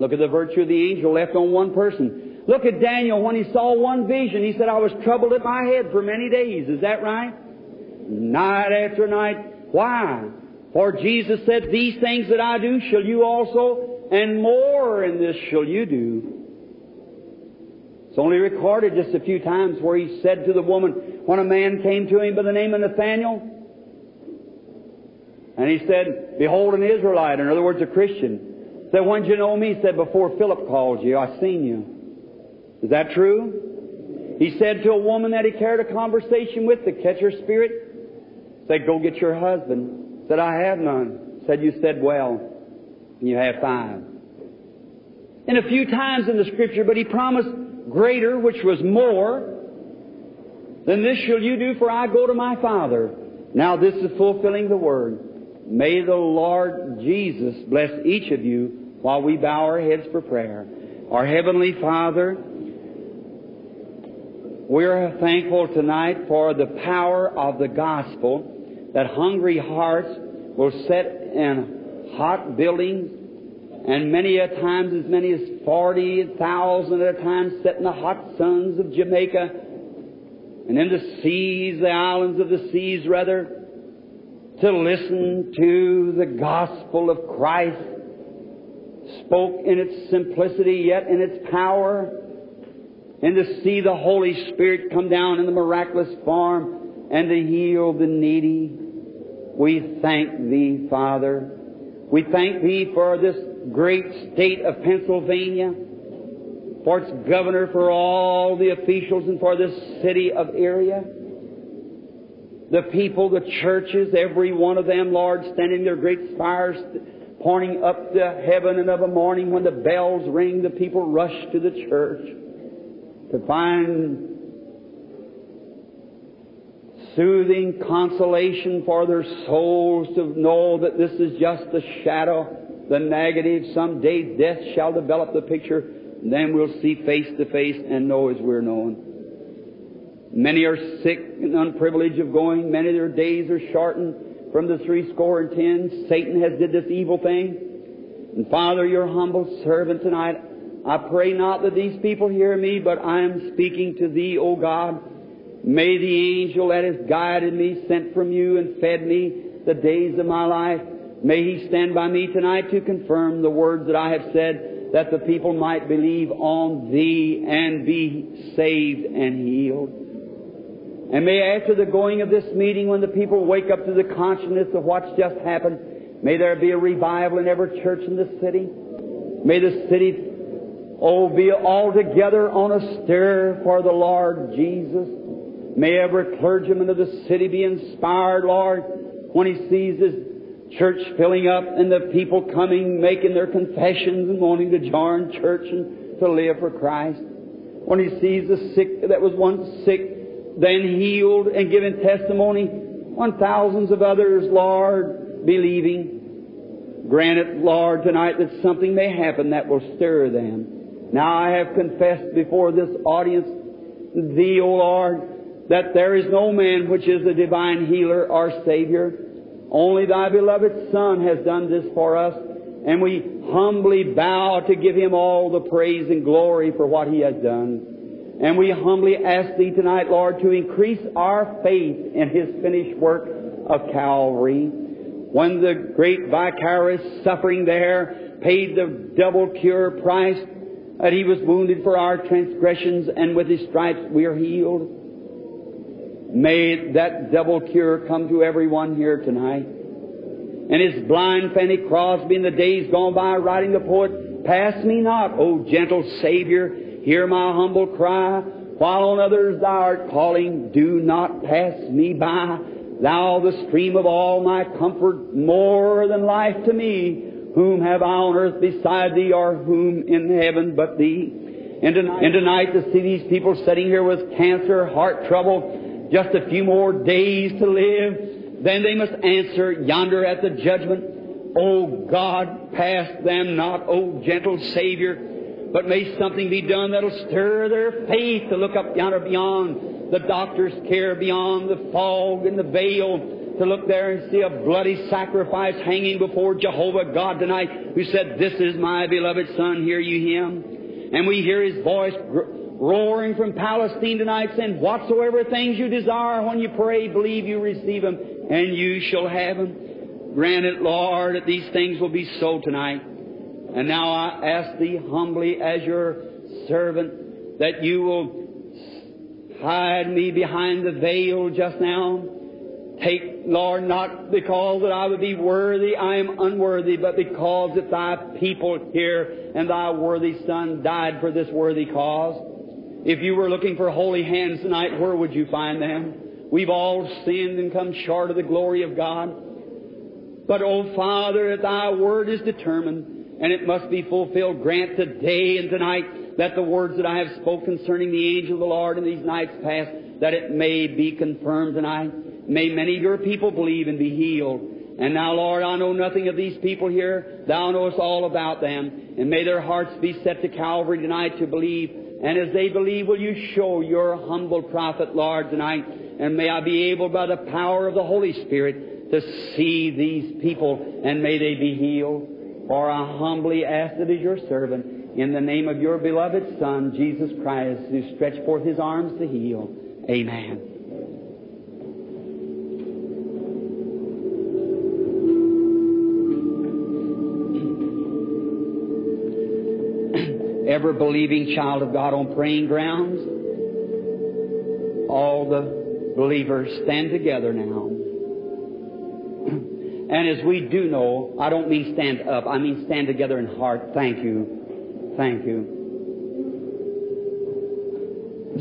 Look at the virtue of the angel left on one person. Look at Daniel when he saw one vision. He said, I was troubled at my head for many days. Is that right? Night after night. Why? For Jesus said, These things that I do shall you also, and more in this shall you do. It's only recorded just a few times where he said to the woman, when a man came to him by the name of Nathaniel, and he said, Behold an Israelite, in other words, a Christian. Said, when did you know me? He said, before Philip called you, I seen you. Is that true? He said to a woman that he carried a conversation with to catch her spirit, said, go get your husband. Said, I have none. Said, you said well. You have five. And a few times in the scripture, but he promised greater, which was more, than this shall you do, for I go to my Father. Now this is fulfilling the word. May the Lord Jesus bless each of you while we bow our heads for prayer. Our Heavenly Father, we're thankful tonight for the power of the gospel that hungry hearts will set in hot buildings and many a times as many as 40,000 at a time set in the hot suns of Jamaica and in the seas, the islands of the seas rather, to listen to the gospel of Christ spoke in its simplicity yet in its power and to see the Holy Spirit come down in the miraculous form and to heal the needy. We thank Thee, Father. We thank Thee for this great state of Pennsylvania, for its governor, for all the officials, and for this city of Erie. The people, the churches, every one of them, Lord, standing their great spires, pointing up to heaven, and of a morning when the bells ring, the people rush to the church to find soothing consolation for their souls to know that this is just the shadow the negative. Some day death shall develop the picture, and then we'll see face to face and know as we're known. Many are sick and unprivileged of going. Many of their days are shortened from the three score and ten. Satan has did this evil thing. And Father, your humble servant tonight, I pray not that these people hear me, but I am speaking to Thee, O God. May the angel that has guided me, sent from You, and fed me the days of my life, May He stand by me tonight to confirm the words that I have said, that the people might believe on Thee and be saved and healed. And may after the going of this meeting, when the people wake up to the consciousness of what's just happened, may there be a revival in every church in the city. May the city, oh, be altogether on a stir for the Lord Jesus. May every clergyman of the city be inspired, Lord, when he sees his church filling up and the people coming, making their confessions and wanting to join church and to live for Christ. When he sees the sick that was once sick, then healed and giving testimony, when thousands of others, Lord, believing. Grant it, Lord, tonight that something may happen that will stir them. Now I have confessed before this audience, Thee, O Lord, that there is no man which is the divine healer or Savior. Only thy beloved Son has done this for us, and we humbly bow to give him all the praise and glory for what he has done. And we humbly ask thee tonight, Lord, to increase our faith in his finished work of Calvary. When the great vicarious suffering there paid the double cure price, that he was wounded for our transgressions, and with his stripes we are healed. May that double cure come to everyone here tonight. And his blind Fanny Crosby in the days gone by writing the poet, Pass me not, O gentle Savior, hear my humble cry. While on others thou art calling, do not pass me by. Thou the stream of all my comfort, more than life to me. Whom have I on earth beside thee, or whom in heaven but thee? And tonight, and tonight to see these people sitting here with cancer, heart trouble, just a few more days to live, then they must answer yonder at the judgment, O God, pass them not, O gentle Savior, but may something be done that'll stir their faith to look up yonder beyond the doctor's care, beyond the fog and the veil, to look there and see a bloody sacrifice hanging before Jehovah God tonight, who said, This is my beloved Son, hear you him? And we hear his voice roaring from Palestine tonight saying, Whatsoever things you desire when you pray, believe you receive them, and you shall have them. Grant it, Lord, that these things will be so tonight. And now I ask Thee humbly as your servant that you will hide me behind the veil just now. Take, Lord, not because that I would be worthy, I am unworthy, but because that thy people here and thy worthy Son died for this worthy cause. If you were looking for holy hands tonight, where would you find them? We've all sinned and come short of the glory of God. But, oh Father, if thy word is determined and it must be fulfilled, grant today and tonight that the words that I have spoken concerning the angel of the Lord in these nights past, that it may be confirmed tonight. May many of your people believe and be healed. And now, Lord, I know nothing of these people here. Thou knowest all about them. And may their hearts be set to Calvary tonight to believe. And as they believe, will you show your humble prophet, Lord, tonight? And may I be able, by the power of the Holy Spirit, to see these people, and may they be healed. For I humbly ask it as your servant, in the name of your beloved Son, Jesus Christ, who stretched forth his arms to heal. Amen. Ever believing child of God on praying grounds. All the believers stand together now. (clears throat) And as we do know, I don't mean stand up, I mean stand together in heart. Thank you. Thank you.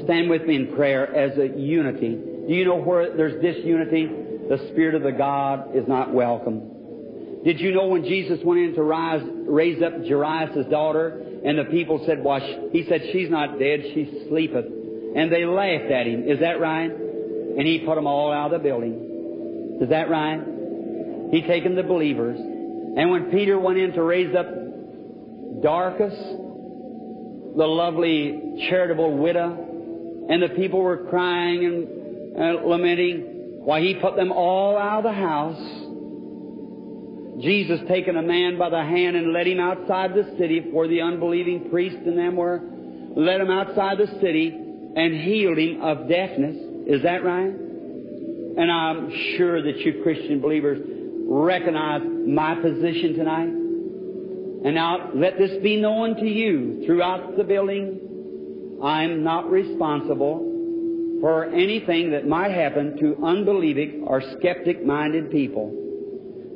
Stand with me in prayer as a unity. Do you know where there's disunity? The Spirit of the God is not welcome. Did you know when Jesus went in to rise, raise up Jairus' daughter, and the people said, well, he said, she's not dead, she sleepeth. And they laughed at him. Is that right? And he put them all out of the building. Is that right? He taken the believers. And when Peter went in to raise up Dorcas, the lovely charitable widow, and the people were crying and uh, lamenting, why he put them all out of the house Jesus taking a man by the hand and led him outside the city where the unbelieving priests and them were, led him outside the city and healed him of deafness. Is that right? And I'm sure that you Christian believers recognize my position tonight. And now let this be known to you throughout the building. I'm not responsible for anything that might happen to unbelieving or skeptic minded people.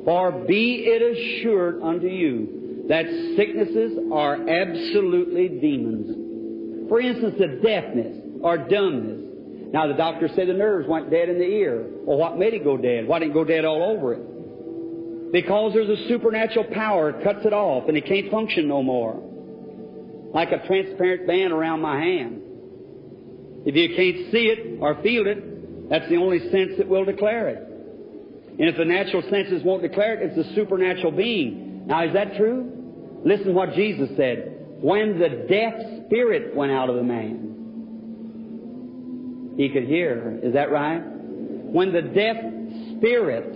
For be it assured unto you that sicknesses are absolutely demons. For instance, the deafness or dumbness. Now the doctor said the nerves went dead in the ear. Well, what made it go dead? Why didn't it go dead all over it? Because there's a supernatural power that cuts it off and it can't function no more. Like a transparent band around my hand. If you can't see it or feel it, that's the only sense that will declare it. And if the natural senses won't declare it, it's a supernatural being. Now, is that true? Listen what Jesus said. When the deaf spirit went out of the man, he could hear. Is that right? When the deaf spirit,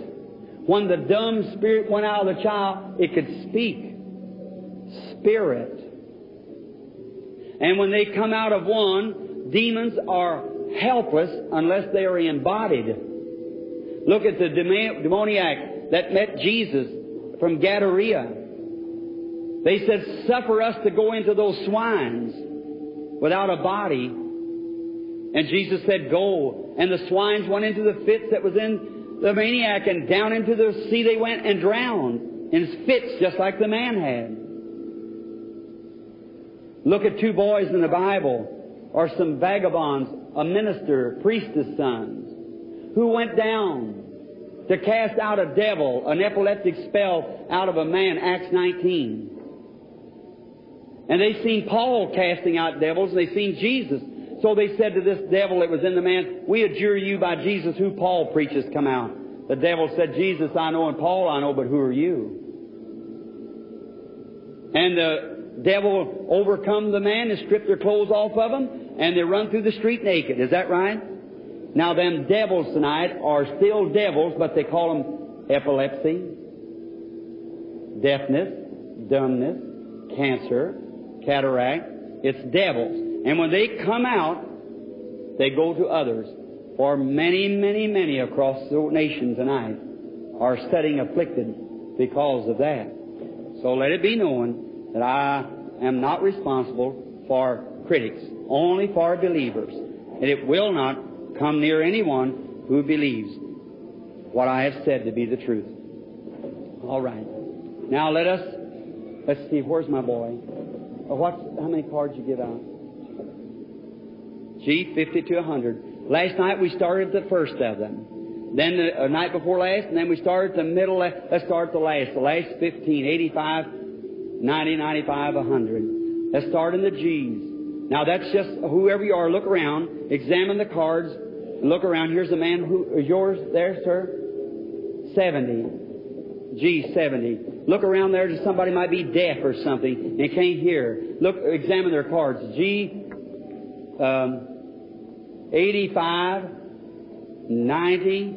when the dumb spirit went out of the child, it could speak. Spirit. And when they come out of one, demons are helpless unless they are embodied. Look at the demoniac that met Jesus from Gadara. They said, Suffer us to go into those swines without a body. And Jesus said, Go. And the swines went into the fits that was in the maniac, and down into the sea they went and drowned in fits just like the man had. Look at two boys in the Bible, or some vagabonds, a minister, priestess sons who went down to cast out a devil, an epileptic spell out of a man, Acts 19. And they seen Paul casting out devils, and they seen Jesus. So they said to this devil that was in the man, We adjure you by Jesus who Paul preaches come out. The devil said, Jesus I know and Paul I know, but who are you? And the devil overcome the man and stripped their clothes off of him, and they run through the street naked. Is that right? Now, them devils tonight are still devils, but they call them epilepsy, deafness, dumbness, cancer, cataract. It's devils. And when they come out, they go to others. For many, many, many across the nation tonight are studying afflicted because of that. So let it be known that I am not responsible for critics, only for believers. And it will not come near anyone who believes. what I have said to be the truth. All right. Now let us, let's see, where's my boy? Uh, What's, how many cards you give out? G, 50 to 100. Last night we started the first of them. Then the uh, night before last, and then we started the middle. Let's start the last. The last 15, 85, 90, 95, 100. Let's start in the G's. Now that's just whoever you are. Look around, examine the cards, look around. Here's a man who is yours there, sir. 70. G, 70. Look around there. Just somebody might be deaf or something and can't hear. Look, examine their cards. G, um, 85, 90,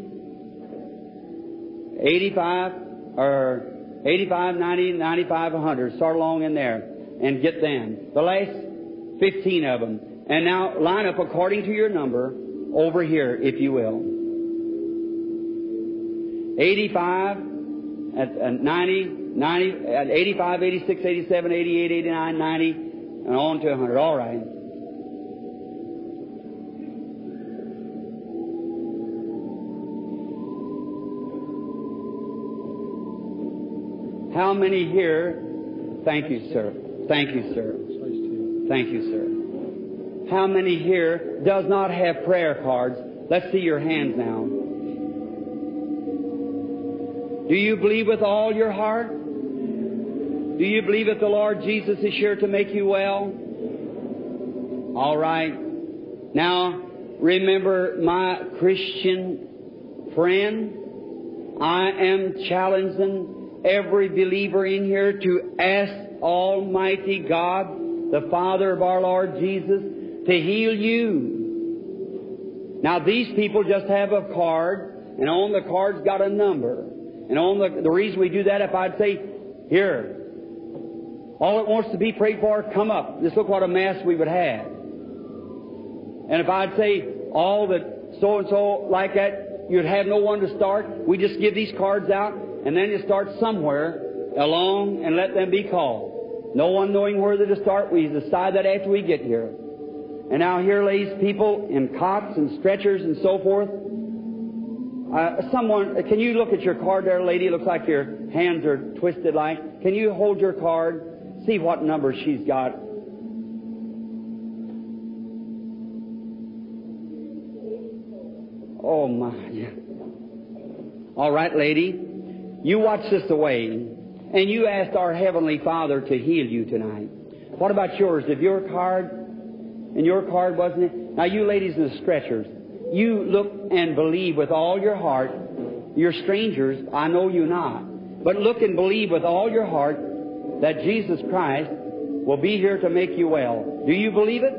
85, or 85, 90, 95, 100. Start along in there and get them. The last 15 of them. And now line up according to your number over here, if you will. 85, at, at 90, 90, at 85, 86, 87, 88, 89, 90, and on to 100. All right. How many here? Thank you, sir. Thank you, sir. Thank you, sir. How many here does not have prayer cards? Let's see your hands now. Do you believe with all your heart? Do you believe that the Lord Jesus is here to make you well? All right. Now, remember my Christian friend, I am challenging every believer in here to ask Almighty God, the Father of our Lord Jesus, to heal you. Now, these people just have a card, and on the card's got a number. And on the, the reason we do that, if I'd say, here, all that wants to be prayed for, come up. Just look what a mess we would have. And if I'd say all that so and so like that, you'd have no one to start. We just give these cards out, and then you start somewhere along and let them be called. No one knowing where to start. We decide that after we get here. And now here lays people in cots and stretchers and so forth. Uh, someone, can you look at your card there, lady? It looks like your hands are twisted like. Can you hold your card? See what number she's got. Oh my. All right, lady. You watch this away, and you asked our Heavenly Father to heal you tonight. What about yours? If your card, and your card wasn't it? Now you ladies in the stretchers, you look and believe with all your heart. You're strangers, I know you not. But look and believe with all your heart that Jesus Christ will be here to make you well. Do you believe it?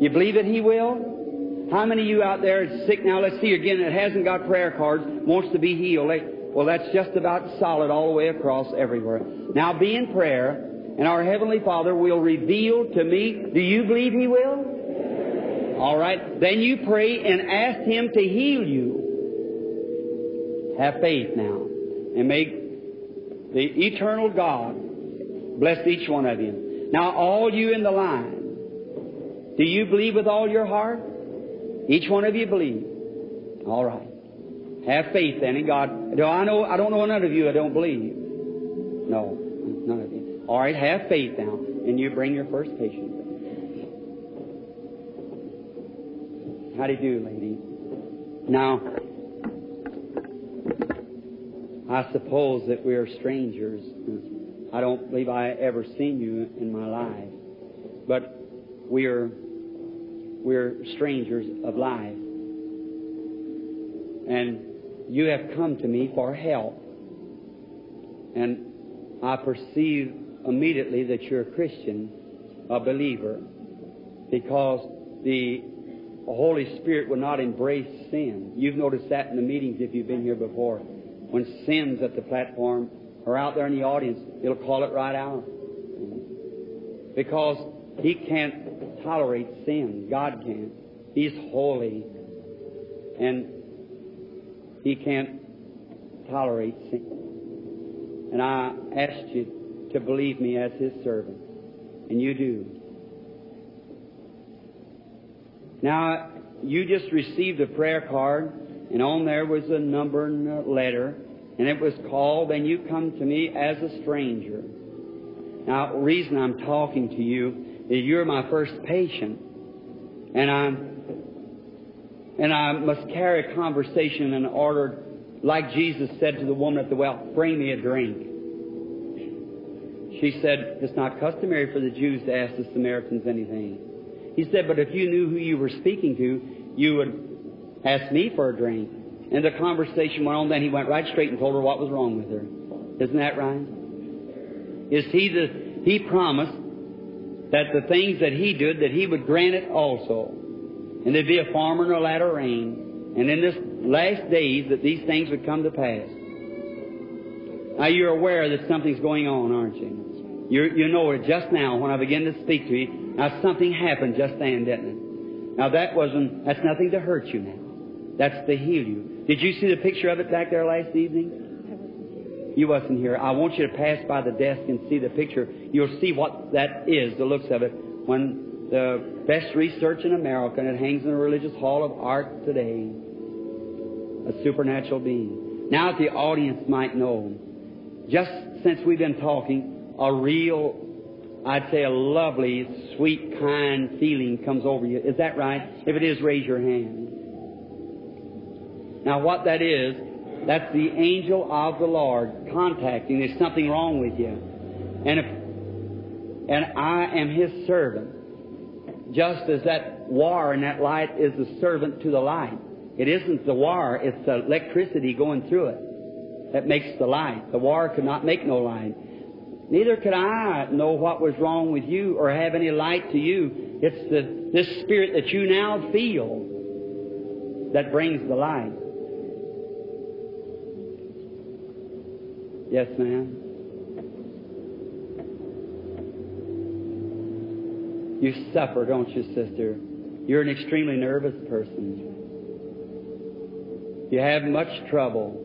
You believe that He will? How many of you out there is sick now? Let's see again that hasn't got prayer cards, wants to be healed. Well, that's just about solid all the way across everywhere. Now be in prayer, and our Heavenly Father will reveal to me. Do you believe He will? All right. Then you pray and ask Him to heal you. Have faith now. And make the eternal God bless each one of you. Now, all you in the line, do you believe with all your heart? Each one of you believe. All right. Have faith then in God. Do I know? I don't know none of you. I don't believe. No, none of you. All right. Have faith now, and you bring your first patient. How do you do, lady? Now, I suppose that we are strangers. I don't believe I ever seen you in my life, but we are we're strangers of life, and you have come to me for help, and I perceive immediately that you're a Christian, a believer, because the Holy Spirit will not embrace sin. You've noticed that in the meetings if you've been here before. When sin's at the platform or out there in the audience, it'll call it right out. Because He can't tolerate sin. God can't. He's holy. And He can't tolerate sin. And I asked you to believe me as His servant. And you do. Now, you just received a prayer card, and on there was a number and a letter, and it was called, and you come to me as a stranger. Now, the reason I'm talking to you is you're my first patient, and I'm and I must carry a conversation in order, like Jesus said to the woman at the well, bring me a drink. She said, it's not customary for the Jews to ask the Samaritans anything. He said, but if you knew who you were speaking to, you would ask me for a drink. And the conversation went on, then he went right straight and told her what was wrong with her. Isn't that right? Is he the, he promised that the things that he did, that he would grant it also. And there'd be a farmer and a latter rain. And in this last days that these things would come to pass. Now you're aware that something's going on, aren't you? you you know it just now when I begin to speak to you. Now something happened just then, didn't it? Now that wasn't, that's nothing to hurt you now. That's to heal you. Did you see the picture of it back there last evening? You wasn't here. I want you to pass by the desk and see the picture. You'll see what that is, the looks of it, when the best research in America, and it hangs in the Religious Hall of Art today. A supernatural being. Now that the audience might know, just since we've been talking, a real, I'd say a lovely, sweet, kind feeling comes over you. Is that right? If it is, raise your hand. Now what that is, that's the angel of the Lord contacting. There's something wrong with you. And if, and I am his servant. Just as that wire and that light is the servant to the light. It isn't the wire, it's the electricity going through it that makes the light. The wire could not make no light. Neither could I know what was wrong with you or have any light to you. It's the, this spirit that you now feel that brings the light. Yes, ma'am. You suffer, don't you, sister? You're an extremely nervous person. You have much trouble.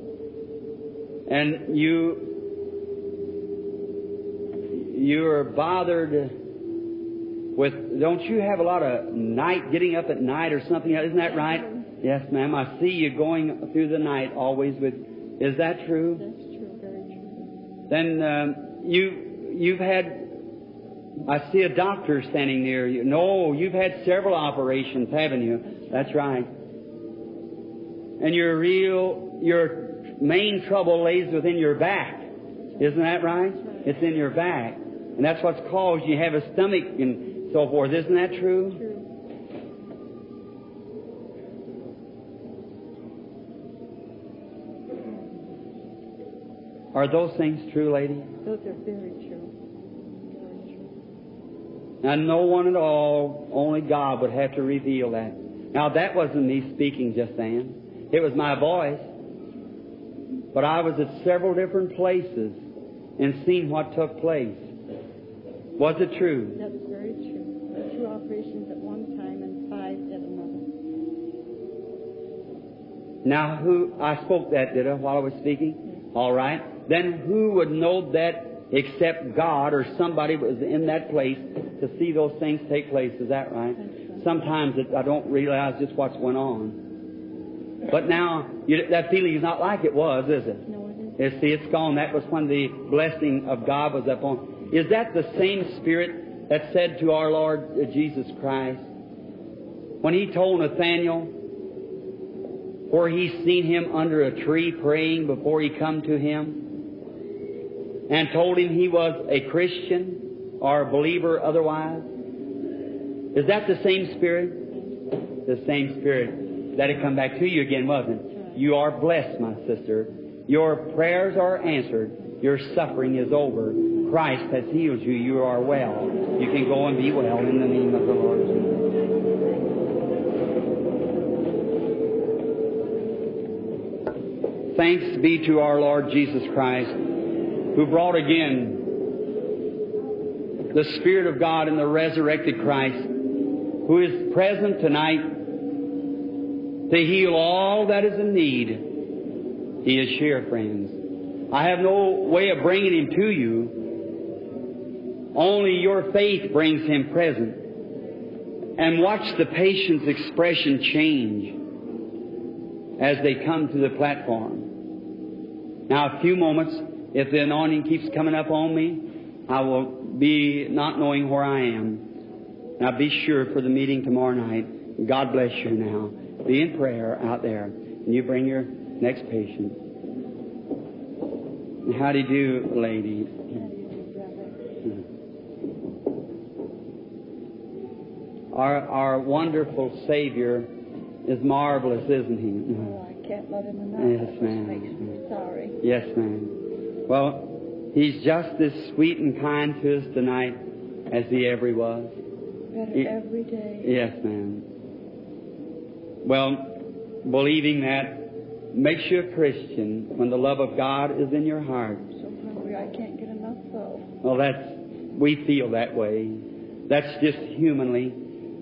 And you you're bothered with don't you have a lot of night getting up at night or something isn't that right yes ma'am i see you going through the night always with is that true That's true, very true. then um, you you've had I see a doctor standing near you. No, you've had several operations, haven't you? That's right. And your real your main trouble lays within your back. Isn't that right? It's in your back. And that's what's caused you have a stomach and so forth. Isn't that true? True. Are those things true, lady? Those are very true. Now, no one at all, only God would have to reveal that. Now, that wasn't me speaking just then. It was my voice. But I was at several different places and seen what took place. Was it true? That was very true. Two operations at one time and five at another. Now, who, I spoke that, did I, while I was speaking? All right. Then who would know that except God or somebody was in that place to see those things take place? Is that right? Sometimes it, I don't realize just what's going on. But now, you, that feeling is not like it was, is it? No, it isn't. You see, it's gone. That was when the blessing of God was upon. Is that the same Spirit that said to our Lord uh, Jesus Christ when He told Nathaniel, where He seen him under a tree praying before He come to him, and told him he was a Christian or a believer otherwise? Is that the same Spirit? The same Spirit that had come back to you again, wasn't it? You are blessed, my sister. Your prayers are answered. Your suffering is over. Christ has healed you. You are well. You can go and be well in the name of the Lord Jesus. Thanks be to our Lord Jesus Christ, who brought again the Spirit of God and the resurrected Christ, who is present tonight to heal all that is in need. He is here, friends. I have no way of bringing him to you. Only your faith brings him present. And watch the patient's expression change. as they come to the platform. Now, a few moments, if the anointing keeps coming up on me, I will be not knowing where I am. Now, be sure for the meeting tomorrow night. God bless you now. Be in prayer out there. And you bring your next patient. How do you do, lady? Our, our wonderful Savior is marvelous, isn't he? Oh, I can't let him know. Yes, ma'am. sorry. Yes, ma'am. Well, he's just as sweet and kind to us tonight as he ever was. Better every day. Yes, ma'am. Well, believing that makes you a Christian when the love of God is in your heart. So hungry I can't get enough though. Well, that's, we feel that way. That's just humanly.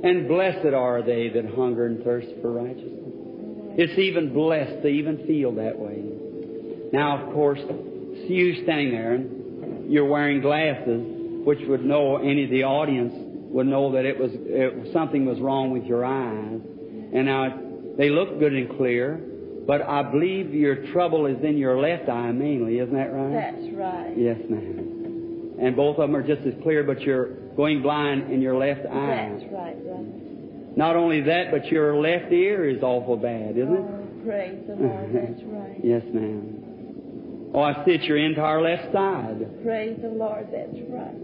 And blessed are they that hunger and thirst for righteousness. It's even blessed to even feel that way. Now, of course, see you standing there and you're wearing glasses, which would know any of the audience would know that it was it, something was wrong with your eyes. And now they look good and clear, but I believe your trouble is in your left eye mainly. Isn't that right? That's right. Yes, ma'am. And both of them are just as clear, but you're going blind in your left eye. That's right, brother. Not only that, but your left ear is awful bad, isn't it? Oh, praise the Lord. That's right. (laughs) Yes, ma'am. Oh, I see it's your entire left side. Praise the Lord. That's right.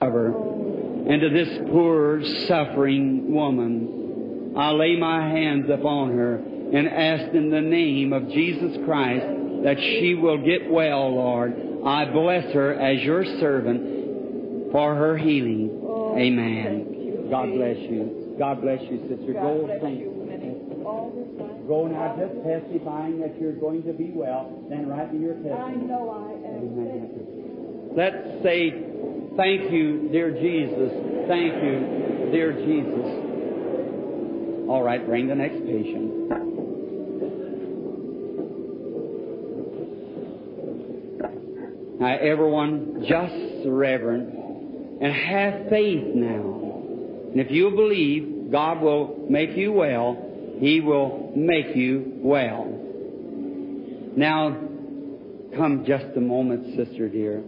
Oh, And to this poor, suffering woman, I lay my hands upon her and ask in the name of Jesus Christ that she will get well, Lord. I bless her as your servant for her healing. Oh, Amen. God bless you. God bless you, sister. God Go thank you, Minnie. All this time. Go now, just testifying that you're going to be well. Then write me your I know I am. Amen. Let's say, thank you, dear Jesus. Thank you, dear Jesus. All right, bring the next patient. Now, everyone, just reverent and have faith now. And if you believe God will make you well, He will make you well. Now, come just a moment, sister dear.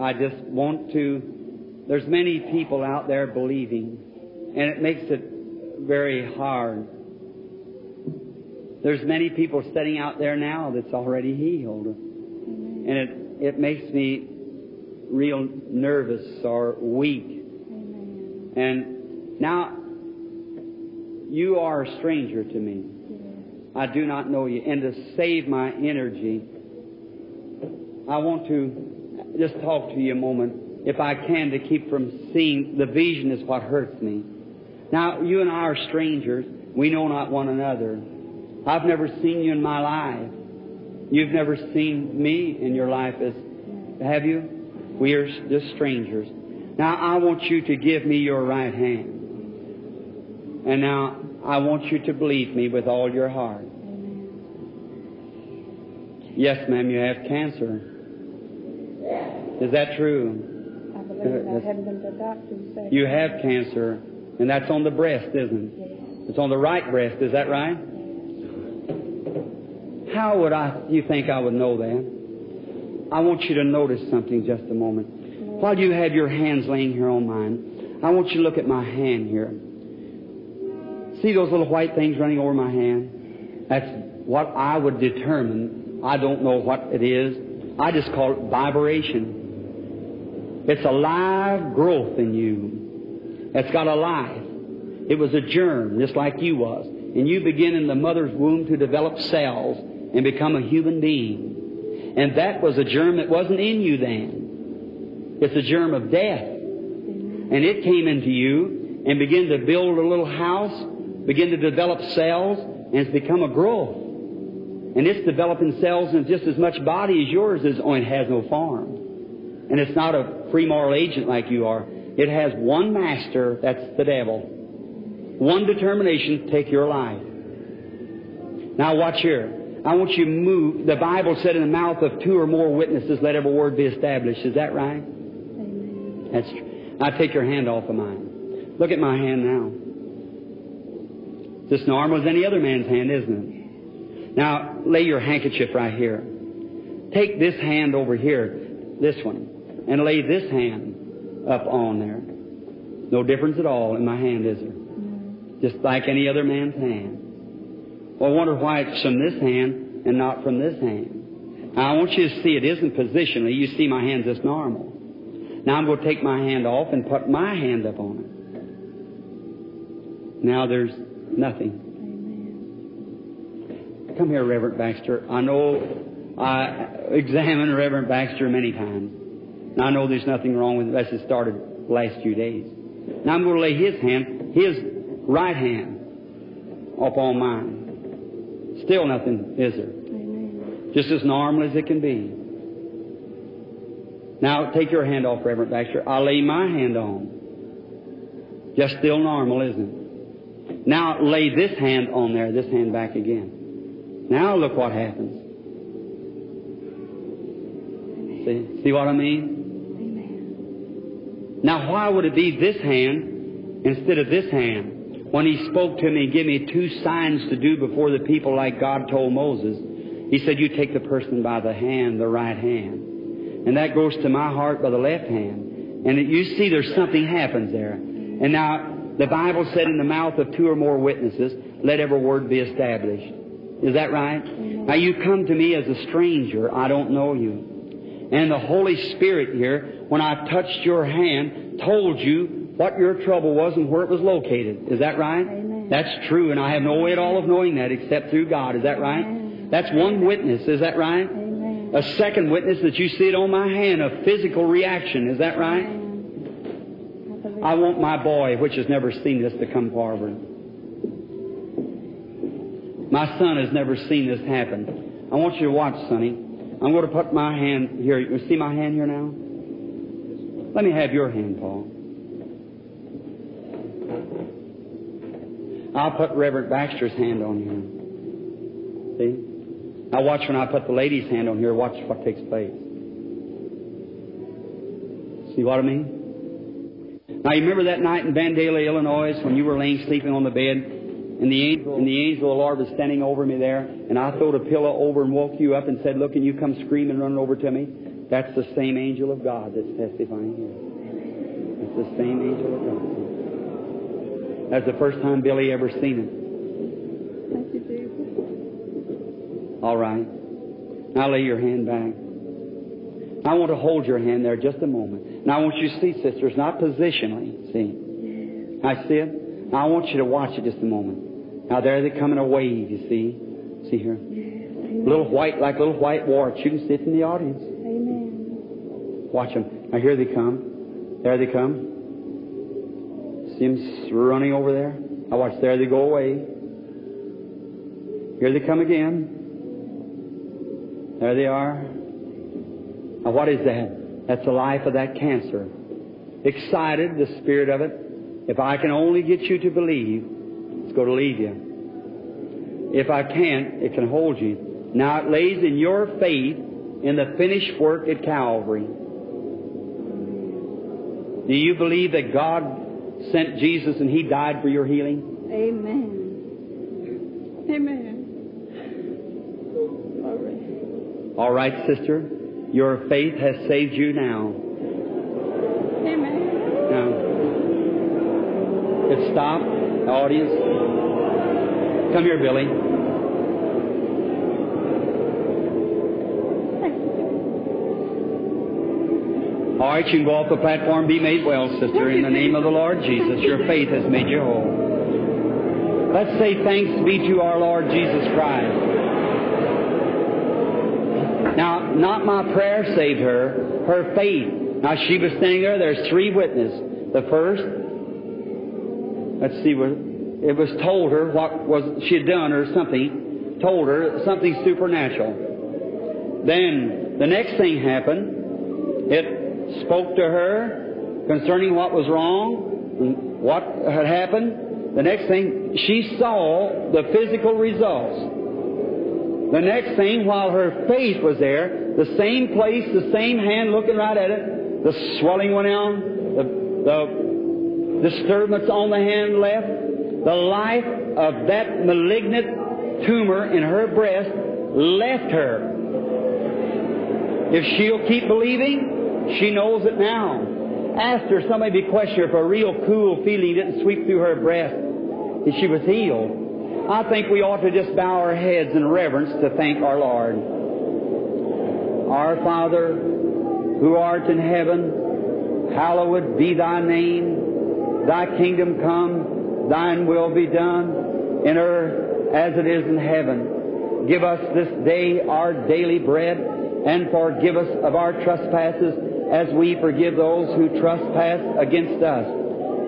I just want to, there's many people out there believing, and it makes it very hard. There's many people sitting out there now that's already healed. And it, it makes me real nervous or weak. And now, you are a stranger to me. I do not know you. And to save my energy, I want to just talk to you a moment, if I can, to keep from seeing the vision is what hurts me. Now, you and I are strangers. We know not one another. I've never seen you in my life. You've never seen me in your life as, have you? We are just strangers. Now, I want you to give me your right hand. And now, I want you to believe me with all your heart. Yes, ma'am, you have cancer. Is that true? I believe I haven't been to the doctor. You have cancer, and that's on the breast, isn't it? Yes. It's on the right breast, is that right? How would I, you think I would know that? I want you to notice something just a moment. While you have your hands laying here on mine, I want you to look at my hand here. See those little white things running over my hand? That's what I would determine. I don't know what it is. I just call it vibration. It's a live growth in you. It's got a life. It was a germ, just like you was. And you begin in the mother's womb to develop cells and become a human being. And that was a germ that wasn't in you then. It's a germ of death. And it came into you and began to build a little house, begin to develop cells, and it's become a growth. And it's developing cells in just as much body as yours is, oh, it has no form. And it's not a free moral agent like you are. It has one master, that's the devil. One determination, take your life. Now watch here. I want you to move. The Bible said in the mouth of two or more witnesses, let every word be established. Is that right? Amen. That's true. Now take your hand off of mine. Look at my hand now. Just normal as any other man's hand, isn't it? Now, lay your handkerchief right here. Take this hand over here, this one, and lay this hand up on there. No difference at all in my hand, is there? Just like any other man's hand. Well, I wonder why it's from this hand and not from this hand. Now, I want you to see it isn't positionally. You see my hand's just normal. Now I'm going to take my hand off and put my hand up on it. Now there's nothing. Come here, Reverend Baxter. I know I examined Reverend Baxter many times. And I know there's nothing wrong with it. That's it started the last few days. Now I'm going to lay his hand, his right hand, upon mine. Still nothing, is there? Amen. Just as normal as it can be. Now take your hand off, Reverend Baxter. I'll lay my hand on. Just still normal, isn't it? Now lay this hand on there, this hand back again. Now look what happens. See, see what I mean? Now why would it be this hand instead of this hand? When he spoke to me and gave me two signs to do before the people like God told Moses, he said, you take the person by the hand, the right hand. And that goes to my heart by the left hand. And you see there's something happens there. And now, the Bible said in the mouth of two or more witnesses, let every word be established. Is that right? Mm-hmm. Now you come to me as a stranger. I don't know you. And the Holy Spirit here, when I touched your hand, told you what your trouble was and where it was located. Is that right? Amen. That's true, and I have no way at all of knowing that except through God. Is that right? Amen. That's one witness. Is that right? Amen. A second witness that you see it on my hand, a physical reaction. Is that right? I want my boy, which has never seen this, to come forward. My son has never seen this happen. I want you to watch, Sonny. I'm going to put my hand here. You see my hand here now? Let me have your hand, Paul. I'll put Reverend Baxter's hand on you. See? Now watch when I put the lady's hand on here. Watch what takes place. See what I mean? Now you remember that night in Vandalia, Illinois, when you were laying sleeping on the bed, and the angel and the angel of the Lord was standing over me there, and I throwed a pillow over and woke you up and said, "Look, and you come screaming, running over to me." That's the same angel of God that's testifying here. It's the same angel of God. That's the first time Billy ever seen it. Thank you, Jesus. All right. Now lay your hand back. I want to hold your hand there just a moment. Now I want you to see, sisters, not positionally. See? I see it. Now I want you to watch it just a moment. Now there they come in a wave, you see. See here? Little white, like little white warts. You can sit in the audience. Amen. Watch them. Now here they come. There they come. See them running over there? Now watch. There they go away. Here they come again. There they are. Now what is that? That's the life of that cancer. Excited, the spirit of it. If I can only get you to believe, it's going to leave you. If I can't, it can hold you. Now it lays in your faith in the finished work at Calvary. Do you believe that God sent Jesus and He died for your healing? Amen. Amen. All right, sister. Your faith has saved you now. Amen. Now, let's stop. The audience. Come here, Billy. All right, you can go off the platform. Be made well, sister, in the name of the Lord Jesus. Your faith has made you whole. Let's say thanks be to our Lord Jesus Christ. Now, not my prayer saved her, her faith. Now, she was standing there. There's three witnesses. The first, let's see, what it was told her what was she had done or something, told her something supernatural. Then the next thing happened. It spoke to her concerning what was wrong, what had happened. The next thing, she saw the physical results. The next thing, while her faith was there, the same place, the same hand looking right at it, the swelling went down, the, the disturbance on the hand left, the life of that malignant tumor in her breast left her. If she'll keep believing, she knows it now. Asked her, somebody questioned if a real cool feeling didn't sweep through her breast, if she was healed. I think we ought to just bow our heads in reverence to thank our Lord. Our Father, who art in heaven, hallowed be thy name. Thy kingdom come, thine will be done in earth as it is in heaven. Give us this day our daily bread and forgive us of our trespasses as we forgive those who trespass against us.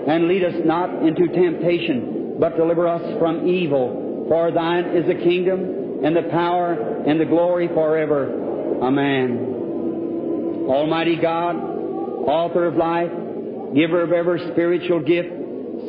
And lead us not into temptation, but deliver us from evil. For thine is the kingdom and the power and the glory forever. Amen. Almighty God, author of life, giver of every spiritual gift,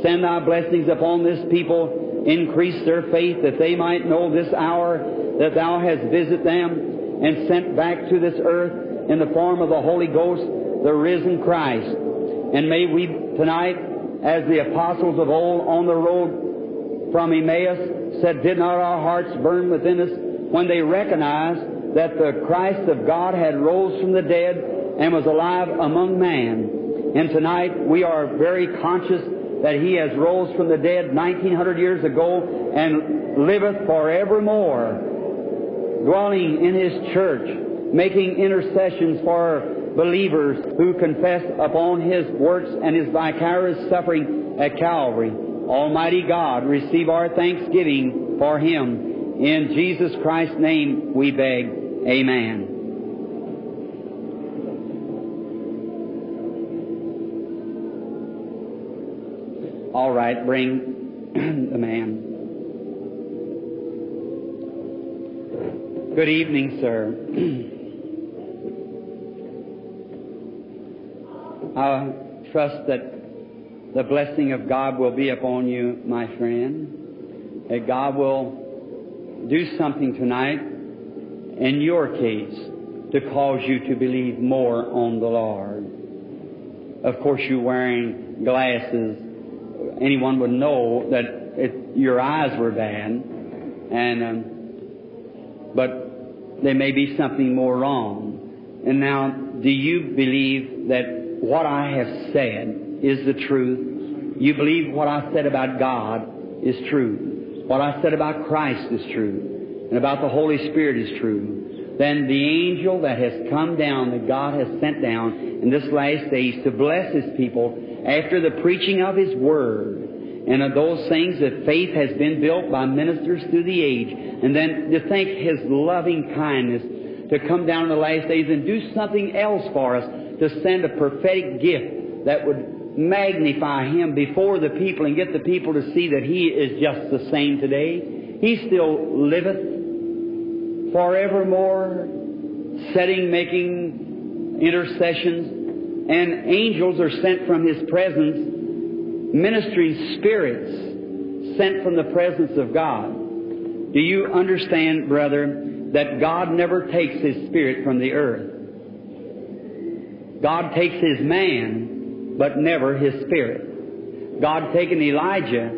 send thy blessings upon this people, increase their faith that they might know this hour that thou hast visited them and sent back to this earth in the form of the Holy Ghost, the risen Christ. And may we tonight, as the apostles of old on the road from Emmaus said, did not our hearts burn within us when they recognized that the Christ of God had rose from the dead and was alive among man. And tonight we are very conscious that He has rose from the dead 1900 years ago and liveth forevermore dwelling in His church, making intercessions for believers who confess upon His works and His vicarious suffering at Calvary. Almighty God, receive our thanksgiving for Him. In Jesus Christ's name we beg. Amen. All right, bring (clears throat) the man. Good evening, sir. (clears throat) I trust that the blessing of God will be upon you, my friend. That God will do something tonight in your case to cause you to believe more on the Lord. Of course, you're wearing glasses. Anyone would know that it, your eyes were bad, and um, but there may be something more wrong. And now, do you believe that what I have said is the truth? You believe what I said about God is true. What I said about Christ is true. And about the Holy Spirit is true. Then the angel that has come down, that God has sent down in this last days to bless His people after the preaching of His Word, and of those things that faith has been built by ministers through the age. And then to think His loving kindness to come down in the last days and do something else for us, to send a prophetic gift that would magnify Him before the people and get the people to see that He is just the same today. He still liveth forevermore, setting, making intercessions, and angels are sent from His presence ministering spirits sent from the presence of God. Do you understand, brother, that God never takes His Spirit from the earth? God takes His man, but never His Spirit. God taken Elijah,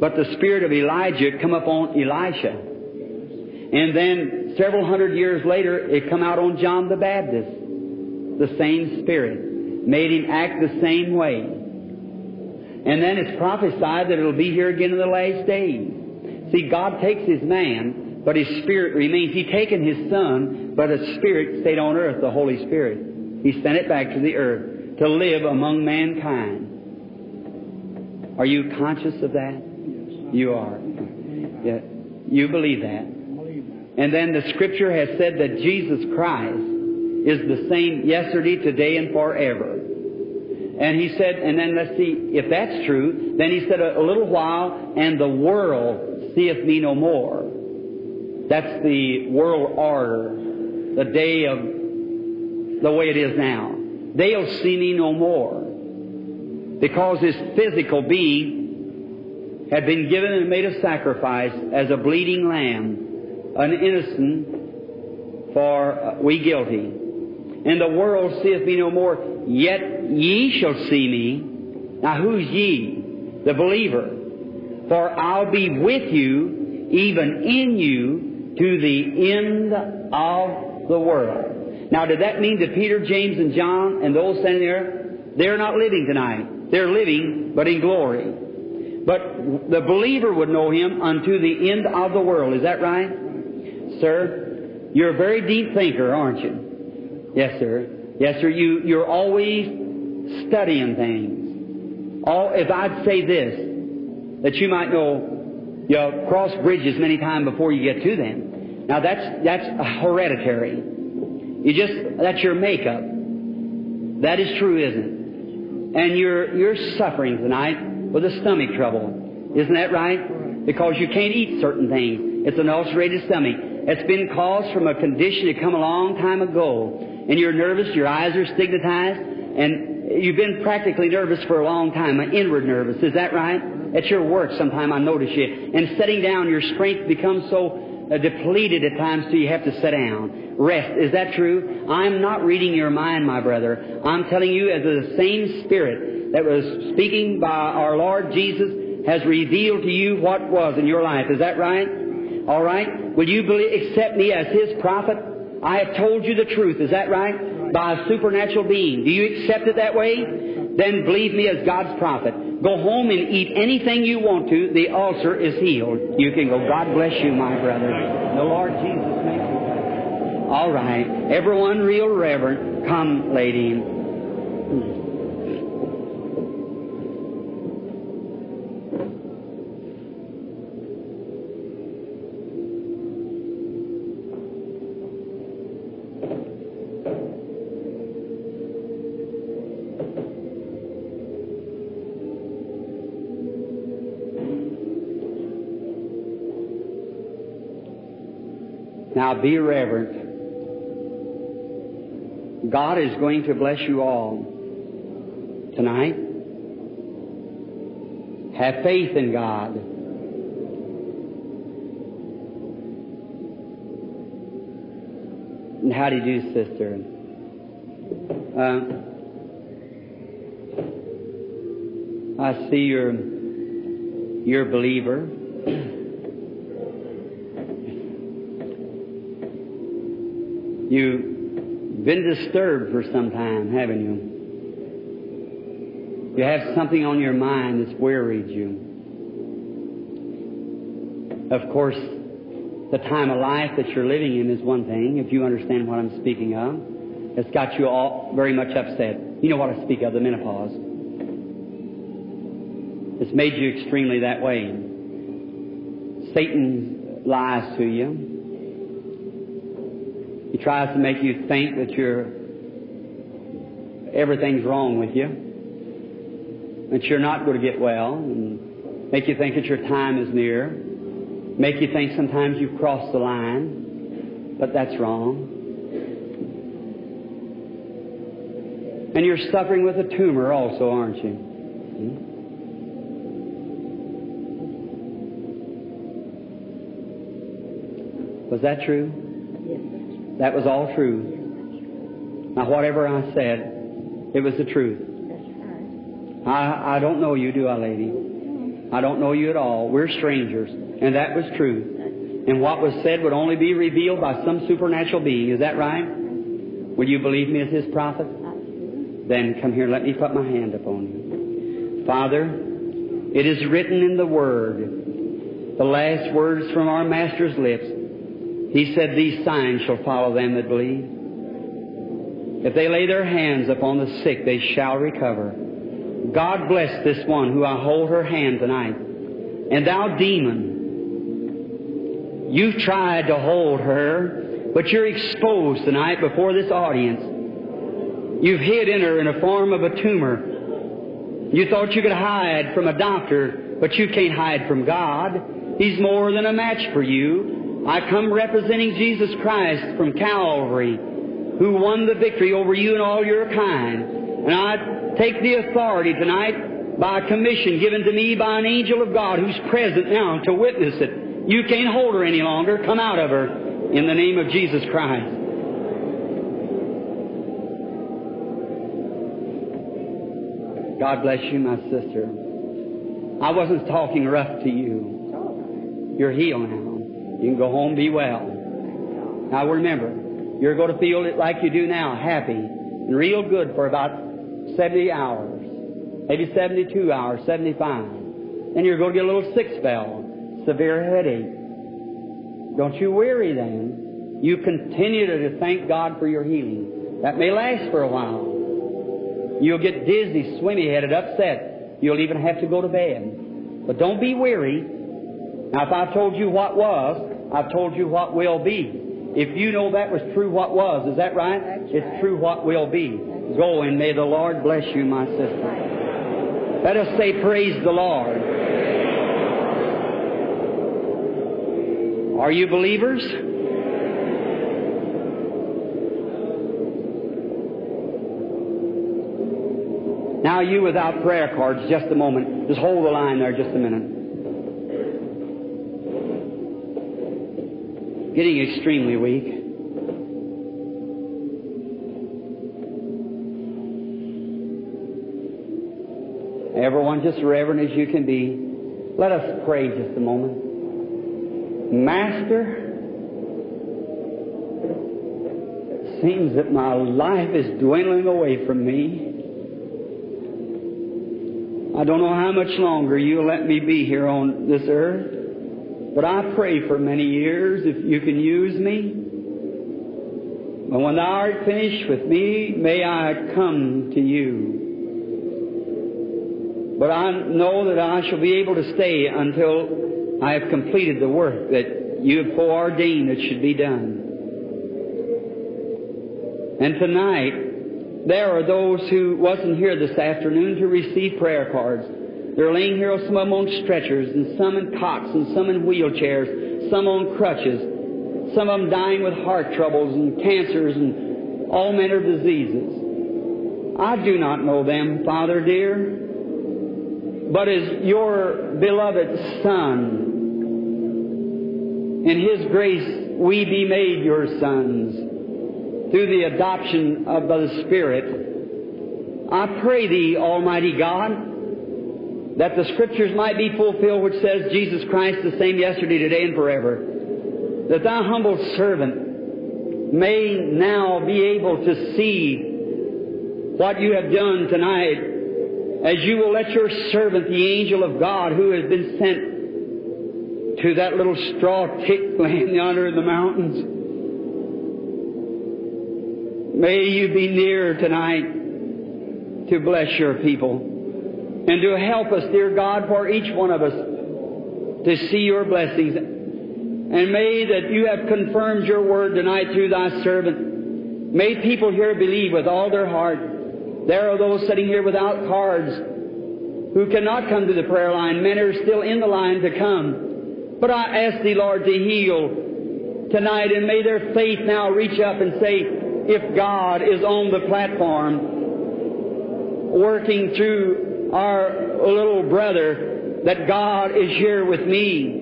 but the Spirit of Elijah come upon Elisha. And then several hundred years later, it come out on John the Baptist. The same Spirit. Made him act the same way. And then it's prophesied that it'll be here again in the last days. See, God takes His man, but His Spirit remains. He taken His Son, but His Spirit stayed on earth, the Holy Spirit. He sent it back to the earth to live among mankind. Are you conscious of that? Yes. You are. Yeah. You believe that. And then the Scripture has said that Jesus Christ is the same yesterday, today, and forever. And he said, and then let's see if that's true. Then he said, a, a little while, and the world seeth me no more. That's the world order, the day of the way it is now. They'll see me no more. Because this physical being had been given and made a sacrifice as a bleeding lamb, an innocent for uh, we guilty. And the world seeth me no more, yet ye shall see me. Now who's ye? The believer. For I'll be with you, even in you, to the end of the world. Now, did that mean that Peter, James, and John and those standing there, they're not living tonight. They're living, but in glory. But the believer would know him unto the end of the world. Is that right? Sir, you're a very deep thinker, aren't you? Yes, sir. Yes, sir. You, you're always studying things. All, if I'd say this, that you might know, you know, cross bridges many times before you get to them. Now that's, that's hereditary. You just, that's your makeup. That is true, isn't it? And you're, you're suffering tonight with a stomach trouble. Isn't that right? Because you can't eat certain things. It's an ulcerated stomach. It's been caused from a condition that come a long time ago. And you're nervous, your eyes are stigmatized, and you've been practically nervous for a long time, an inward nervous. Is that right? At your work sometime I notice you. And sitting down, your strength becomes so uh, depleted at times so you have to sit down. Rest. Is that true? I'm not reading your mind, my brother. I'm telling you as the same Spirit that was speaking by our Lord Jesus has revealed to you what was in your life. Is that right? All right? Will you believe, accept me as His prophet? I have told you the truth. Is that right? By a supernatural being. Do you accept it that way? Then believe me as God's prophet. Go home and eat anything you want to. The ulcer is healed. You can go. God bless you, my brother. The Lord Jesus makes. All right. Everyone real reverent. Come, lady. Now be reverent. God is going to bless you all tonight. Have faith in God. And how do you do, sister? Uh, I see you're, you're a believer. You've been disturbed for some time, haven't you? You have something on your mind that's worried you. Of course, the time of life that you're living in is one thing, if you understand what I'm speaking of. It's got you all very much upset. You know what I speak of, the menopause. It's made you extremely that way. Satan lies to you. He tries to make you think that you're everything's wrong with you, that you're not going to get well, and make you think that your time is near, make you think sometimes you've crossed the line, but that's wrong. And you're suffering with a tumor also, aren't you? Hmm? Was that true? That was all true. Now, whatever I said, it was the truth. I, I don't know you, do I, lady? I don't know you at all. We're strangers. And that was true. And what was said would only be revealed by some supernatural being. Is that right? Will you believe me as his prophet? Then come here, let me put my hand upon you. Father, it is written in the Word, the last words from our Master's lips. He said, These signs shall follow them that believe. If they lay their hands upon the sick, they shall recover. God bless this one who I hold her hand tonight. And thou demon, you've tried to hold her, but you're exposed tonight before this audience. You've hid in her in the form of a tumor. You thought you could hide from a doctor, but you can't hide from God. He's more than a match for you. I come representing Jesus Christ from Calvary, who won the victory over you and all your kind. And I take the authority tonight by a commission given to me by an angel of God who's present now to witness it. You can't hold her any longer. Come out of her in the name of Jesus Christ. God bless you, my sister. I wasn't talking rough to you. You're healed now. You can go home, be well. Now remember, you're going to feel it like you do now, happy and real good for about 70 hours, maybe 72 hours, 75. Then you're going to get a little sick spell, severe headache. Don't you weary then. You continue to thank God for your healing. That may last for a while. You'll get dizzy, swimmy headed, upset. You'll even have to go to bed. But don't be weary. Now, if I've told you what was, I've told you what will be. If you know that was true what was, is that right? It's true what will be. Go and may the Lord bless you, my sister. Let us say, Praise the Lord. Are you believers? Now, you without prayer cards, just a moment. Just hold the line there just a minute. Getting extremely weak. Everyone, just reverent as you can be, let us pray just a moment. Master, it seems that my life is dwindling away from me. I don't know how much longer you'll let me be here on this earth, but I pray for many years if you can use me. But when thou art finished with me, may I come to you. But I know that I shall be able to stay until I have completed the work that you have foreordained that should be done. And tonight, there are those who wasn't here this afternoon to receive prayer cards. They're laying here, some of them on stretchers, and some in cots, and some in wheelchairs, some on crutches, some of them dying with heart troubles and cancers and all manner of diseases. I do not know them, Father dear, but as your beloved Son, in His grace, we be made your sons through the adoption of the Spirit. I pray thee, Almighty God, that the Scriptures might be fulfilled which says Jesus Christ the same yesterday, today, and forever. That thy humble servant may now be able to see what you have done tonight as you will let your servant, the angel of God, who has been sent to that little straw tick (laughs) laying yonder in the mountains, may you be near tonight to bless your people and to help us, dear God, for each one of us to see your blessings. And may that you have confirmed your word tonight through thy servant. May people here believe with all their heart. There are those sitting here without cards who cannot come to the prayer line. Men are still in the line to come. But I ask thee, Lord, to heal tonight, and may their faith now reach up and say, if God is on the platform, working through our little brother, that God is here with me.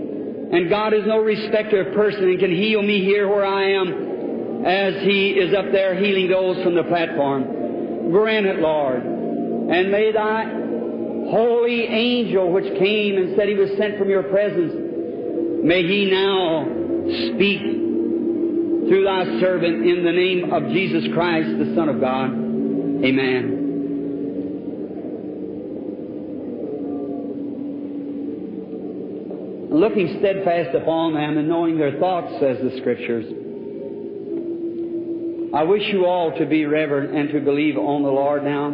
And God is no respecter of person and can heal me here where I am as He is up there healing those from the platform. Grant it, Lord. And may thy holy angel which came and said he was sent from your presence, may he now speak through thy servant in the name of Jesus Christ, the Son of God. Amen. Looking steadfast upon them and knowing their thoughts, says the Scriptures. I wish you all to be reverent and to believe on the Lord now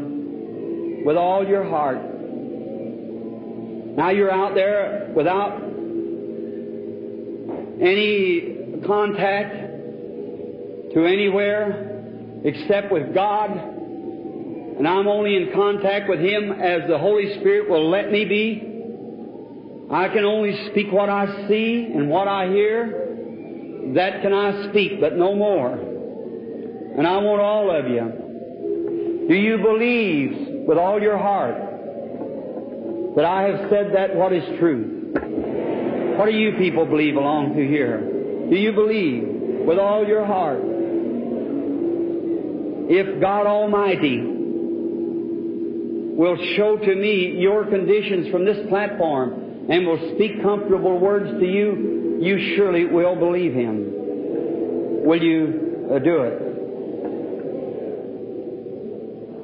with all your heart. Now you're out there without any contact to anywhere except with God, and I'm only in contact with Him as the Holy Spirit will let me be. I can only speak what I see and what I hear. That can I speak, but no more. And I want all of you. Do you believe with all your heart that I have said that what is true? What do you people believe along to here? Do you believe with all your heart? If God Almighty will show to me your conditions from this platform and will speak comfortable words to you, you surely will believe him. Will you uh, do it?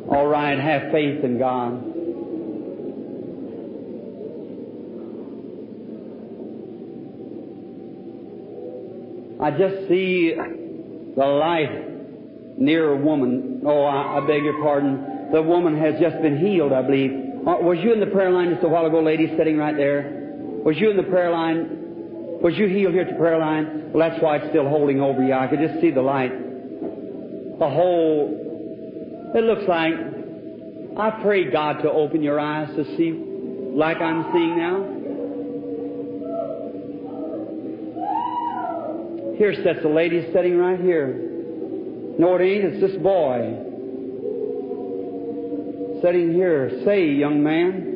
All right, have faith in God. I just see the light near a woman. Oh, I, I, beg your pardon. The woman has just been healed, I believe. Uh, was you in the prayer line just a while ago, lady sitting right there? Was you in the prayer line? Was you healed here at the prayer line? Well, that's why it's still holding over you. I could just see the light. The whole, it looks like, I pray God to open your eyes to see like I'm seeing now. Here sits a lady sitting right here. No, it ain't. It's this boy. Sitting here. Say, young man.